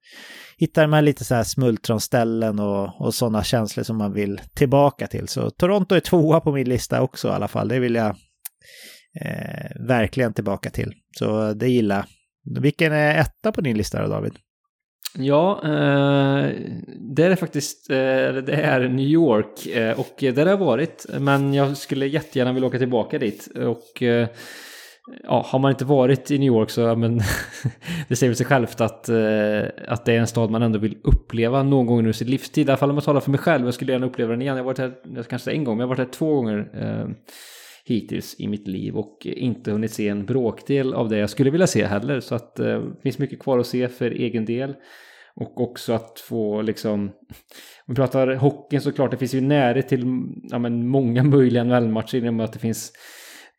hittar man lite så här smultronställen och, och sådana känslor som man vill tillbaka till. Så Toronto är tvåa på min lista också i alla fall. Det vill jag eh, verkligen tillbaka till. Så det gillar. Vilken är etta på din lista då, David? Ja, eh, det är faktiskt eh, det är New York eh, och där har jag varit. Men jag skulle jättegärna vilja åka tillbaka dit. Och eh, ja, har man inte varit i New York så men *laughs* det säger väl sig självt att, eh, att det är en stad man ändå vill uppleva någon gång under sin livstid. I alla fall om jag talar för mig själv. Jag skulle gärna uppleva den igen. Jag har varit här kanske en gång, men jag har varit här två gånger eh, hittills i mitt liv och inte hunnit se en bråkdel av det jag skulle vilja se heller. Så att eh, det finns mycket kvar att se för egen del. Och också att få liksom, om vi pratar hockeyn såklart, det finns ju närhet till ja, men många möjliga NHL-matcher i och med att det finns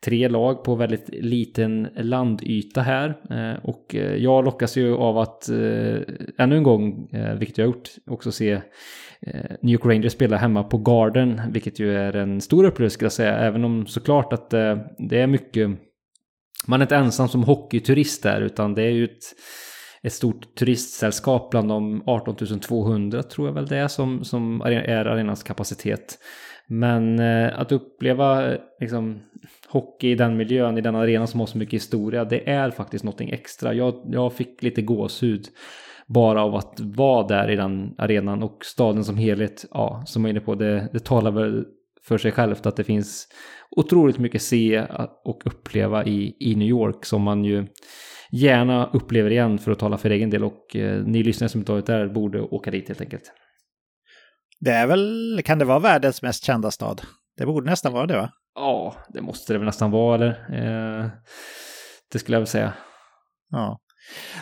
tre lag på väldigt liten landyta här. Eh, och eh, jag lockas ju av att eh, ännu en gång, vilket jag har gjort, också se Eh, New York Rangers spelar hemma på Garden, vilket ju är en stor upplevelse ska jag säga, även om såklart att eh, det är mycket man är inte ensam som hockeyturist där, utan det är ju ett, ett stort turistsällskap bland de 18 200 tror jag väl det är som, som är arenans kapacitet. Men eh, att uppleva liksom, hockey i den miljön, i den arenan som har så mycket historia, det är faktiskt någonting extra. Jag, jag fick lite gåshud bara av att vara där i den arenan och staden som helhet, ja, som jag är inne på, det, det talar väl för sig självt att det finns otroligt mycket se och uppleva i, i New York som man ju gärna upplever igen för att tala för egen del och eh, ni lyssnare som inte varit där borde åka dit helt enkelt. Det är väl, kan det vara världens mest kända stad? Det borde nästan vara det va? Ja, det måste det väl nästan vara eller? Eh, det skulle jag väl säga. Ja.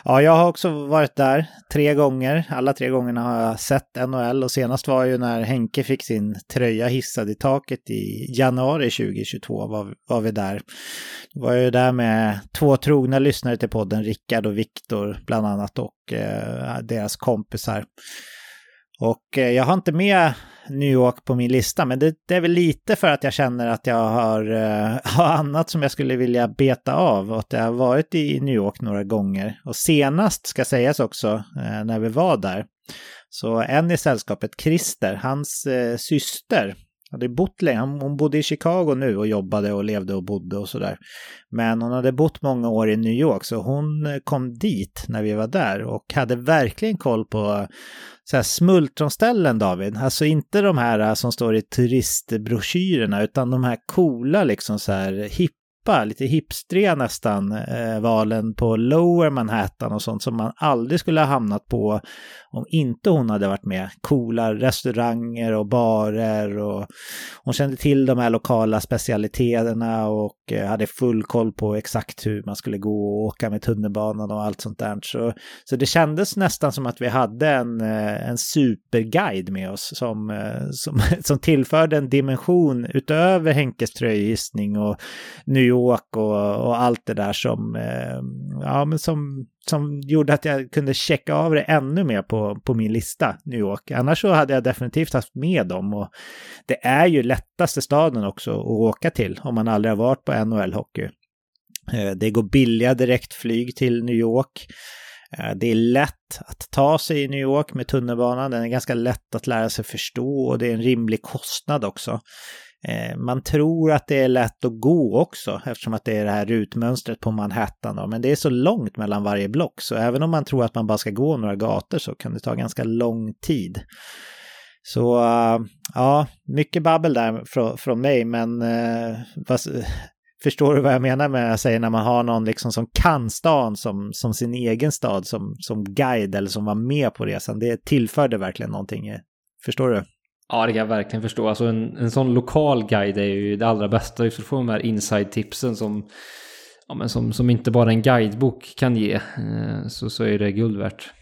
Ja, jag har också varit där tre gånger. Alla tre gångerna har jag sett NHL och senast var ju när Henke fick sin tröja hissad i taket i januari 2022 var, var vi där. Då var jag ju där med två trogna lyssnare till podden, Rickard och Viktor bland annat och eh, deras kompisar. Och eh, jag har inte med New York på min lista, men det, det, är väl lite för att jag känner att jag har, uh, *laughs* har annat som jag skulle vilja beta av och att jag har varit i New York några gånger. Och senast ska sägas också, uh, när vi var där, så en i sällskapet, Christer, hans uh, syster, hade bott länge. Hon bodde i Chicago nu och jobbade och levde och bodde och sådär. Men hon hade bott många år i New York så hon eh, kom dit när vi var där och hade verkligen koll på eh, så här smultronställen David. Alltså inte de här eh, som står i turistbroschyrerna utan de här coola liksom så här hipp hippa, lite hipstriga nästan, eh, valen på Lower Manhattan och sånt som man aldrig skulle ha hamnat på om inte hon hade varit med. Coola restauranger och barer och hon kände till de här lokala specialiteterna och eh, hade full koll på exakt hur man skulle gå och åka med tunnelbanan och allt sånt där. Så, så det kändes nästan som att vi hade en, eh, en superguide med oss som, eh, som, *laughs* som tillförde en dimension utöver Henkes tröjgissning och New York och, och allt det där som, ja, men som som gjorde att jag kunde checka av det ännu mer på, på min lista, New York. Annars så hade jag definitivt haft med dem och det är ju lättaste staden också att åka till om man aldrig har varit på NHL-hockey. Eh, det går billiga direktflyg till New York. Eh, det är lätt att ta sig i New York med tunnelbanan. Den är ganska lätt att lära sig förstå och det är en rimlig kostnad också. Eh, man tror att det är lätt att gå också eftersom att det är det här rutmönstret på Manhattan. Då. Men det är så långt mellan varje block så även om man tror att man bara ska gå några gator så kan det ta ganska lång tid. Så eh, ja, mycket babbel där från, från mig men eh, förstår du vad jag menar med att säga när man har någon liksom som kan stan som, som sin egen stad som, som guide eller som var med på resan. Det tillförde verkligen någonting. Förstår du? Ja, det kan jag verkligen förstå. Alltså en, en sån lokal guide är ju det allra bästa. Just för att få de här inside-tipsen som, ja, men som, som inte bara en guidebok kan ge. Eh, så, så är det guld värt.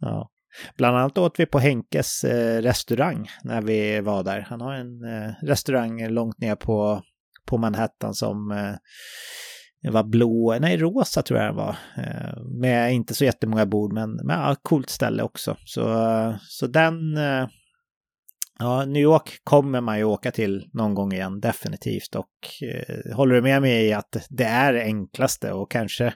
Ja. Bland annat åt vi på Henkes eh, restaurang när vi var där. Han har en eh, restaurang långt ner på, på Manhattan som eh, var blå, nej rosa tror jag den var. Med inte så jättemånga bord men med ja, coolt ställe också. Så, så den Ja, New York kommer man ju åka till någon gång igen, definitivt. Och eh, håller du med mig i att det är enklaste och kanske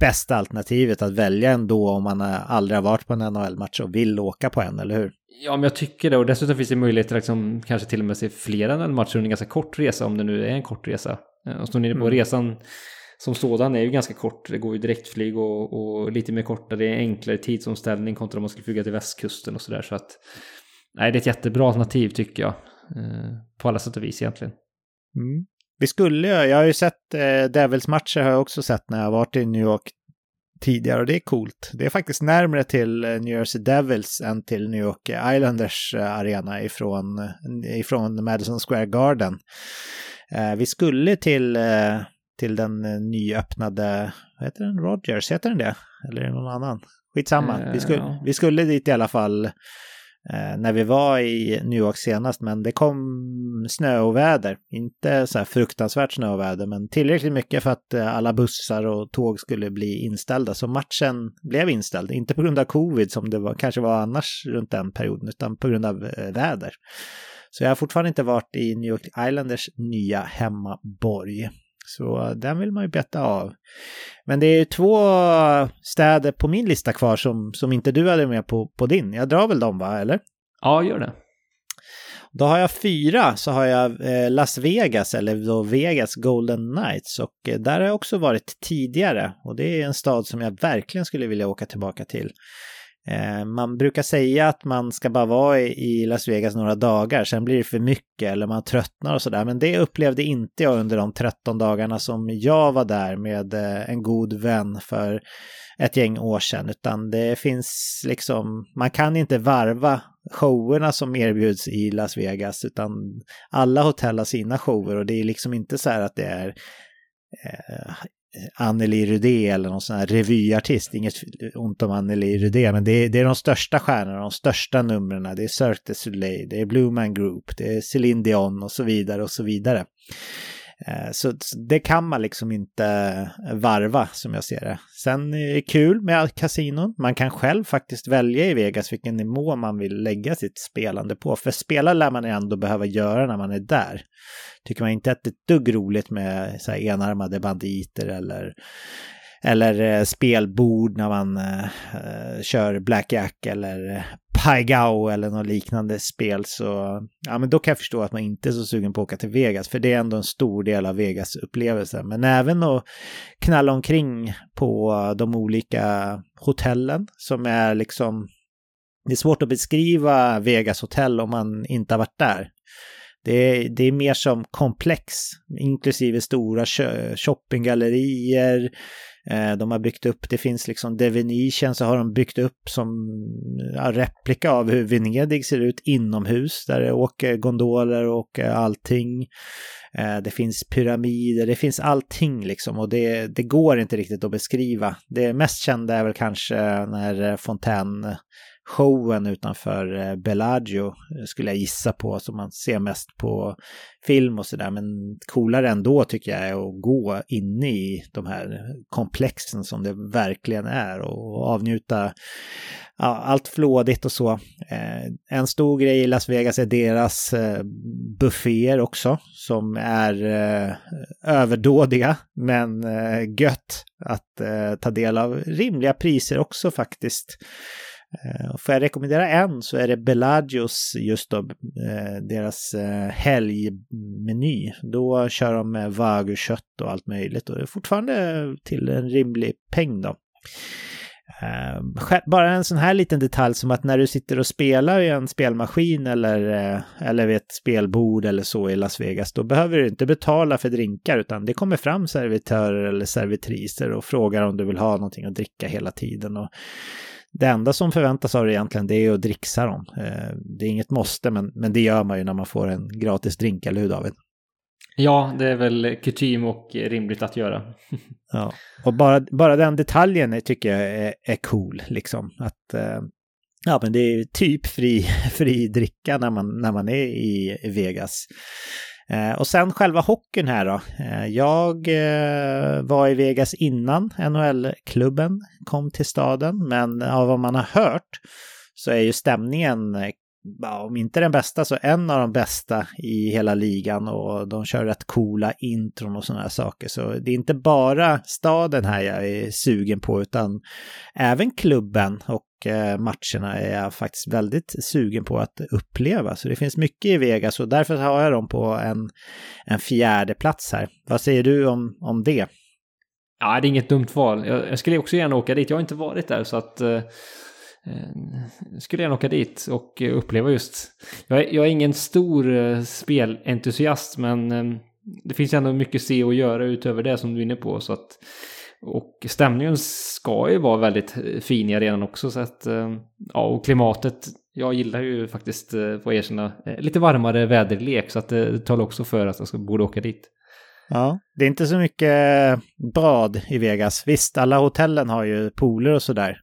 bästa alternativet att välja ändå om man aldrig har varit på en NHL-match och vill åka på en, eller hur? Ja, men jag tycker det. Och dessutom finns det möjlighet att liksom, kanske till och med se flera NHL-matcher under en ganska kort resa, om det nu är en kort resa. Eh, och står ni på mm. resan som sådan är ju ganska kort. Det går ju direktflyg och, och lite mer kortare, enklare tidsomställning kontra om man skulle flyga till västkusten och sådär. Så att nej, det är ett jättebra alternativ tycker jag. Eh, på alla sätt och vis egentligen. Mm. Vi skulle ju, jag har ju sett eh, Devils-matcher har jag också sett när jag har varit i New York tidigare och det är coolt. Det är faktiskt närmare till eh, New Jersey Devils än till New York Islanders arena ifrån, ifrån Madison Square Garden. Eh, vi skulle till, eh, till den nyöppnade, vad heter den, Rogers, heter den det? Eller är det någon annan? Skitsamma, vi, skulle, vi skulle dit i alla fall Eh, när vi var i New York senast, men det kom snöoväder. Inte så här fruktansvärt snöoväder, men tillräckligt mycket för att eh, alla bussar och tåg skulle bli inställda. Så matchen blev inställd, inte på grund av covid som det var, kanske var annars runt den perioden, utan på grund av eh, väder. Så jag har fortfarande inte varit i New York Islanders nya hemmaborg. Så den vill man ju betta av. Men det är två städer på min lista kvar som, som inte du hade med på, på din. Jag drar väl dem va, eller? Ja, gör det. Då har jag fyra, så har jag eh, Las Vegas, eller då Vegas Golden Knights. Och eh, där har jag också varit tidigare. Och det är en stad som jag verkligen skulle vilja åka tillbaka till. Eh, man brukar säga att man ska bara vara i Las Vegas några dagar, sen blir det för mycket eller man tröttnar och sådär. Men det upplevde inte jag under de 13 dagarna som jag var där med eh, en god vän för ett gäng år sedan, utan det finns liksom, man kan inte varva showerna som erbjuds i Las Vegas, utan alla hotell har sina shower och det är liksom inte så här att det är eh, Anneli Rudé eller någon sån här revyartist. Inget ont om Anneli Rudé, men det är, det är de största stjärnorna, de största numren. Det är Cirque du Soleil, det är Blue Man Group, det är Céline Dion och så vidare och så vidare. Eh, så det kan man liksom inte eh, varva som jag ser det. Sen är det kul med kasinon. Man kan själv faktiskt välja i Vegas vilken nivå man vill lägga sitt spelande på. För spela lär man ändå behöva göra när man är där. Tycker man inte att det är ett dugg roligt med så här enarmade banditer eller eller eh, spelbord när man uh, kör blackjack eller eh, Paigao eller något liknande spel så ja, men då kan jag förstå att man inte är så sugen på att åka till Vegas för det är ändå en stor del av Vegas upplevelse. Men även att knalla omkring på de olika hotellen som är liksom det är svårt att beskriva Vegas hotell om man inte har varit där. Det är, det är mer som komplex, inklusive stora shoppinggallerier, Eh, de har byggt upp, det finns liksom The Venetian så har de byggt upp som replika av hur Venedig ser ut inomhus där det åker gondoler och eh, allting. Eh, det finns pyramider, det finns allting liksom och det, det går inte riktigt att beskriva. Det mest kända är väl kanske när fontän showen utanför eh, Bellagio eh, skulle jag gissa på som man ser mest på film och sådär. Men coolare ändå tycker jag är att gå inne i de här komplexen som det verkligen är och avnjuta ja, allt flådigt och så. Eh, en stor grej i Las Vegas är deras bufféer också som är överdådiga men gött att ta del av rimliga priser också faktiskt. Eh, får jag rekommendera en så är det Bellagios, just då, eh, deras eh, helgmeny. Då kör de med vagukött och allt möjligt och det är fortfarande till en rimlig peng då. Bara en sån här liten detalj som att när du sitter och spelar i en spelmaskin eller, eller vid ett spelbord eller så i Las Vegas, då behöver du inte betala för drinkar utan det kommer fram servitörer eller servitriser och frågar om du vill ha någonting att dricka hela tiden. Och det enda som förväntas av dig egentligen det är att dricksa dem. Eh, det är inget måste, men, men det gör man ju när man får en gratis drink, eller hur David? Ja, det är väl kutym och rimligt att göra. *laughs* ja, och bara, bara den detaljen tycker jag är, är cool, liksom. Att, eh, ja, men det är typ fri, *laughs* fri dricka när man, när man är i Vegas. Eh, och sen själva hockeyn här då. Eh, jag eh, var i Vegas innan NHL-klubben kom till staden, men av vad man har hört så är ju stämningen, om inte den bästa så en av de bästa i hela ligan och de kör rätt coola intron och sådana här saker. Så det är inte bara staden här jag är sugen på utan även klubben och eh, matcherna är jag faktiskt väldigt sugen på att uppleva. Så det finns mycket i Vegas och därför har jag dem på en, en fjärde plats här. Vad säger du om, om det? Ja, det är inget dumt val. Jag, jag skulle också gärna åka dit. Jag har inte varit där så att eh, Eh, skulle gärna åka dit och eh, uppleva just... Jag är, jag är ingen stor eh, spelentusiast men det finns ändå mycket se och göra utöver det som du är inne på så att och stämningen ska ju vara väldigt fin i arenan också så att ja och klimatet jag gillar ju faktiskt, på erkänna, lite varmare väderlek så att det talar också för att jag ska, borde åka dit. Ja, det är inte så mycket bad i Vegas. Visst, alla hotellen har ju pooler och sådär.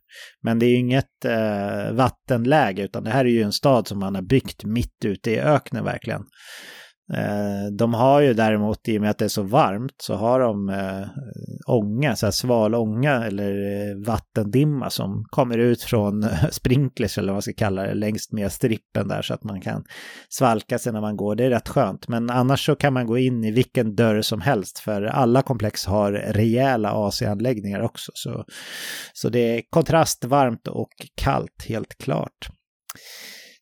Men det är ju inget eh, vattenläge, utan det här är ju en stad som man har byggt mitt ute i öknen verkligen. Eh, de har ju däremot, i och med att det är så varmt, så har de eh, ånga, så här sval ånga eller eh, vattendimma som kommer ut från sprinklers eller vad man ska kalla det, längst med strippen där så att man kan svalka sig när man går. Det är rätt skönt. Men annars så kan man gå in i vilken dörr som helst för alla komplex har rejäla AC-anläggningar också. Så, så det är kontrast, varmt och kallt helt klart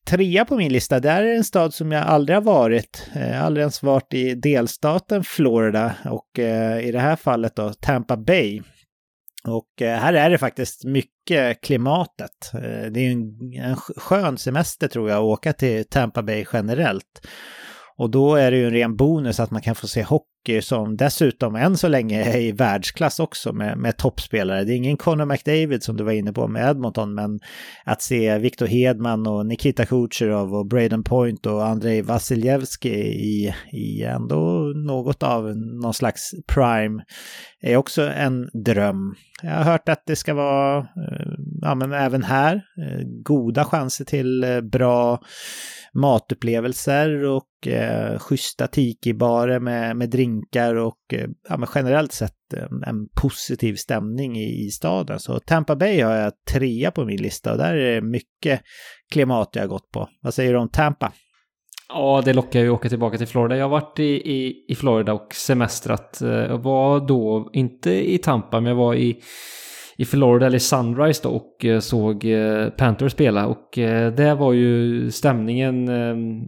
trea på min lista, där är en stad som jag aldrig har varit. Eh, aldrig ens varit i delstaten Florida och eh, i det här fallet då Tampa Bay. Och eh, här är det faktiskt mycket klimatet. Eh, det är en, en skön semester tror jag att åka till Tampa Bay generellt. Och då är det ju en ren bonus att man kan få se hockey som dessutom än så länge är i världsklass också med, med toppspelare. Det är ingen Conor McDavid som du var inne på med Edmonton, men att se Victor Hedman och Nikita Kucherov och Braden Point och Andrei Vasiljevski i, i ändå något av någon slags prime är också en dröm. Jag har hört att det ska vara, eh, ja men även här, eh, goda chanser till eh, bra matupplevelser och eh, schyssta tiki-barer med, med drinkar och eh, ja, men generellt sett en positiv stämning i, i staden. Så Tampa Bay har jag trea på min lista och där är det mycket klimat jag har gått på. Vad säger du om Tampa? Ja, det lockar ju att åka tillbaka till Florida. Jag har varit i, i, i Florida och semestrat. Eh, jag var då, inte i Tampa, men jag var i i Florida, eller Sunrise då, och eh, såg eh, Panthers spela. Och eh, det var ju stämningen,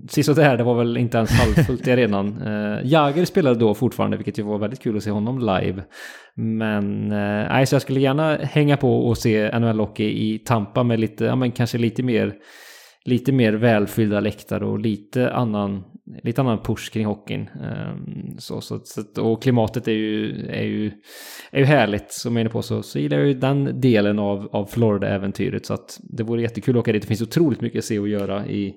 sist och där, det var väl inte ens halvfullt i *laughs* arenan. Jagger spelade då fortfarande, vilket ju var väldigt kul att se honom live. Men nej, så jag skulle gärna hänga på och se NHL-hockey i Tampa med lite, ja men kanske lite mer lite mer välfyllda läktare och lite annan, lite annan push kring hockeyn. Ehm, så, så, så, och klimatet är ju, är ju, är ju härligt som jag är inne på så, så gillar jag ju den delen av, av Florida-äventyret så att det vore jättekul att åka dit. Det finns otroligt mycket att se och göra i,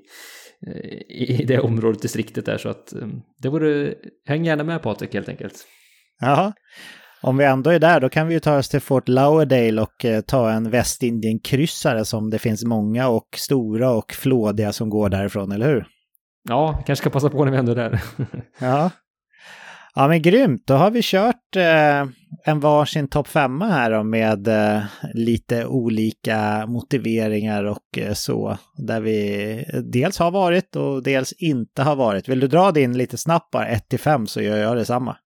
eh, i det området, distriktet där så att ehm, det vore, häng gärna med Patrik helt enkelt. Ja, Om vi ändå är där, då kan vi ju ta oss till Fort Lauderdale och eh, ta en Västindien-kryssare som det finns många och stora och flådiga som går därifrån, eller hur? Ja, kanske ska passa på när vi ändå är där. ja. Ja men grymt, då har vi kört eh, en varsin topp femma här då, med eh, lite olika motiveringar och eh, så. Där vi dels har varit och dels inte har varit. Vill du dra din lite snabbt bara, 1 till 5 så gör jag detsamma.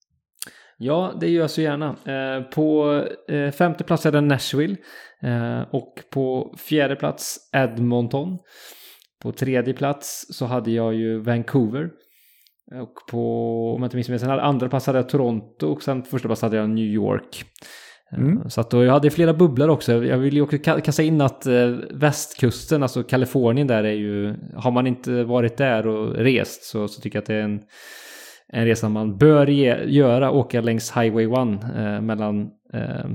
Ja, det gör jag så gärna. Eh, på eh, femte plats är det Nashville. Eh, och på fjärde plats Edmonton. På tredje plats så hade jag ju Vancouver. Och på, om jag inte minns fel, sen andra plats hade jag Toronto och sen första plats hade jag New York. Mm. Så att då, jag hade flera bubblor också. Jag vill ju också kasta in att västkusten, alltså Kalifornien där är ju, har man inte varit där och rest så, så tycker jag att det är en en resa man bör ge, göra, åka längs Highway 1 eh, mellan eh,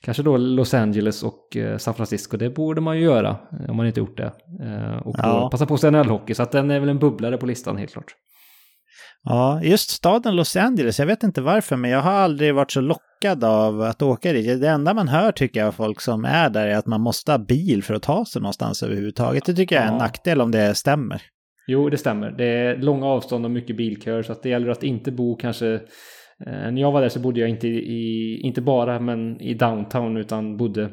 kanske då Los Angeles och eh, San Francisco. Det borde man ju göra eh, om man inte gjort det. Eh, och ja. passa på sig NHL-hockey, så att den är väl en bubblare på listan helt klart. Ja, just staden Los Angeles, jag vet inte varför, men jag har aldrig varit så lockad av att åka dit. Det enda man hör tycker jag av folk som är där är att man måste ha bil för att ta sig någonstans överhuvudtaget. Det tycker jag är en nackdel om det stämmer. Jo, det stämmer. Det är långa avstånd och mycket bilköer så att det gäller att inte bo kanske Eh, när jag var där så bodde jag inte i, inte bara men i downtown utan bodde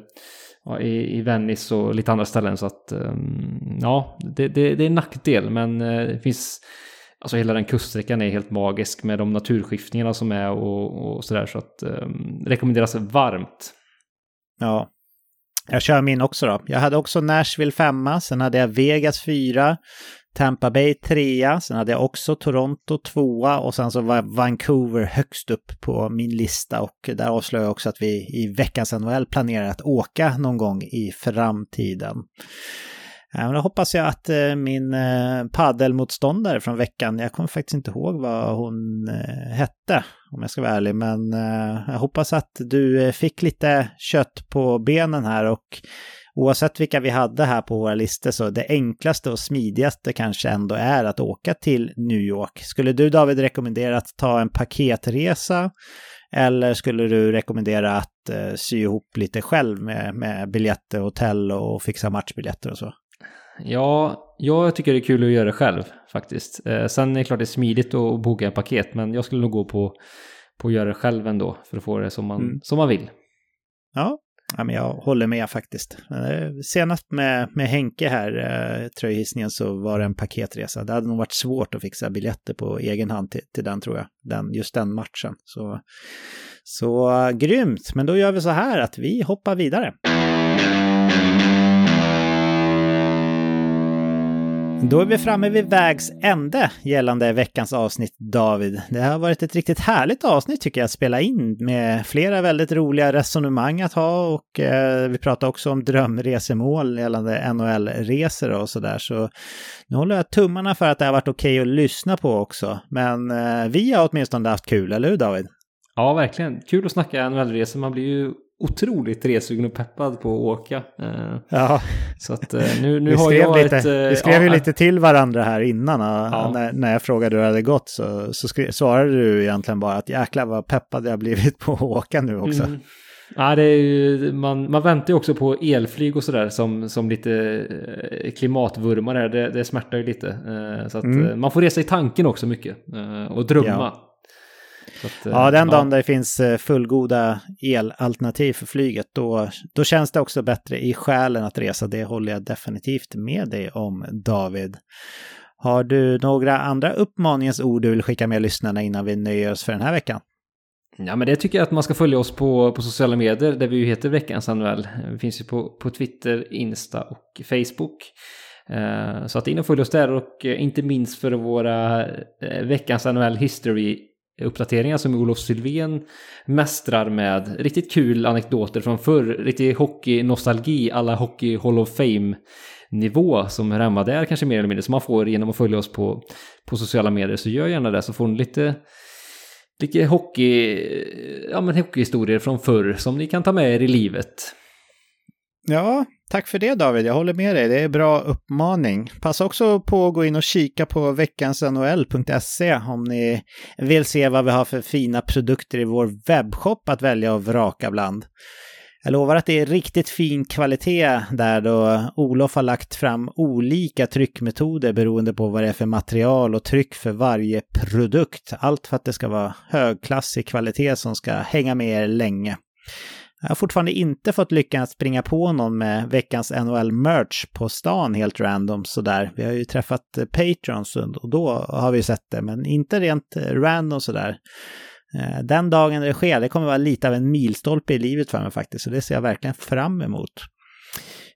ja, i, i Venice och lite andra ställen så att ehm, ja, det, det, det är en nackdel men eh, det finns Alltså hela den kuststräckan är helt magisk med de naturskiftningarna som är och, och sådär så att um, rekommenderas varmt. Ja, jag kör min också då. Jag hade också Nashville 5, sen hade jag Vegas 4, Tampa Bay trea, sen hade jag också Toronto tvåa och sen så var Vancouver högst upp på min lista och där avslöjar jag också att vi i veckans NHL planerar att åka någon gång i framtiden. Men då hoppas jag att eh, min eh, paddelmotståndare från veckan, jag kommer faktiskt inte ihåg vad hon eh, hette om jag ska vara ärlig, men jag hoppas att du fick lite kött på benen här och oavsett vilka vi hade här på våra listor så det enklaste och smidigaste kanske ändå är att åka till New York. Skulle du David rekommendera att ta en paketresa eller skulle du rekommendera att eh, sy ihop lite själv med, med biljetter, hotell och fixa matchbiljetter och så? Ja, jag tycker det är kul att göra det själv faktiskt. Eh, sen är det klart det är smidigt att boka en paket, men jag skulle nog gå på, på att göra det själv ändå för att få det som man, mm. som man vill. Ja, Ja, men jag håller med faktiskt. Eh, senast med, med Henke här, eh, tröjhissningen, så var det en paketresa. Det hade nog varit svårt att fixa biljetter på egen hand till, till den tror jag. Den, just den matchen. Så, så eh, grymt, men då gör vi så här att vi hoppar vidare. Då är vi framme vid vägs ände gällande veckans avsnitt David. Det har varit ett riktigt härligt avsnitt tycker jag att spela in med flera väldigt roliga resonemang att ha och eh, vi pratar också om drömresemål gällande NHL-resor och sådär. Så nu håller jag tummarna för att det har varit okej okay att lyssna på också. Men eh, vi har åtminstone haft kul, eller hur David? Ja, verkligen. Kul att snacka NHL-resor. Man blir ju otroligt resugen och peppad på att åka. Eh, ja. Så att eh, nu, nu har jag lite, ett... Vi skrev ja, ju lite till varandra här innan. Ja. När, när jag frågade hur det hade gått så, så skrev, svarade du egentligen bara att jäklar vad peppad jag blivit på att åka nu också. Mm. Ja, det är ju, man, man väntar ju också på elflyg och sådär som, som lite klimatvurmare. Det, det smärtar ju lite. Så att mm. man får resa i tanken också mycket och drömma. Ja. Att, ja, den dagen ja. det finns eh, fullgoda elalternativ för flyget, då, då känns det också bättre i själen att resa. Det håller jag definitivt med dig om, David. Har du några andra uppmaningens ord du vill skicka med lyssnarna innan vi nöjer oss för den här veckan? Ja, men det tycker jag att man ska följa oss på, på sociala medier där vi ju heter Veckans Annuell. Vi finns ju på, på Twitter, Insta och Facebook. Eh, så att in och följ oss där och eh, inte minst för våra Veckans Annuell History uppdateringar som Olof Sylvén mästrar med riktigt kul anekdoter från förr, riktig hockeynostalgi alla Hockey Hall of Fame nivå som hör hemma där kanske mer eller mindre, som man får genom att följa oss på, på sociala medier. Så gör gärna det så får ni lite, lite hockey, ja men hockeyhistorier från förr som ni kan ta med er i livet. Ja, tack för det David. Jag håller med dig. Det är bra uppmaning. Passa också på att gå in och kika på veckansnhl.se om ni vill se vad vi har för fina produkter i vår webbshop att välja och vraka bland. Jag lovar att det är riktigt fin kvalitet där då Olof har lagt fram olika tryckmetoder beroende på vad det är för material och tryck för varje produkt. Allt för att det ska vara högklassig kvalitet som ska hänga med er länge. Jag har fortfarande inte fått lyckan att springa på någon med veckans NHL-merch på stan helt random sådär. Vi har ju träffat eh, Patrons och då har vi sett det, men inte rent eh, random sådär. Eh, den dagen det sker, det kommer vara lite av en milstolpe i livet för mig faktiskt, så det ser jag verkligen fram emot.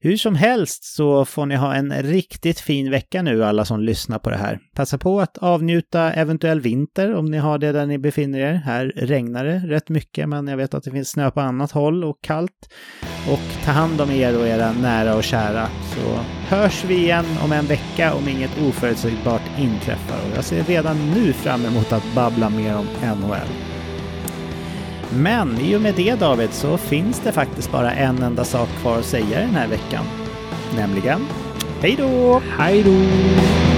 Hur som helst så får ni ha en riktigt fin vecka nu alla som lyssnar på det här. Passa på att avnjuta eventuell vinter om ni har det där ni befinner er. Här regnar det rätt mycket men jag vet att det finns snö på annat håll och kallt. Och ta hand om er och era nära och kära så hörs vi igen om en vecka om inget oförutsägbart inträffar. Och jag ser redan nu fram emot att babbla mer om NHL. Men i och med det David så finns det faktiskt bara en enda sak kvar att säga den här veckan. Nämligen Hej då! Hej då!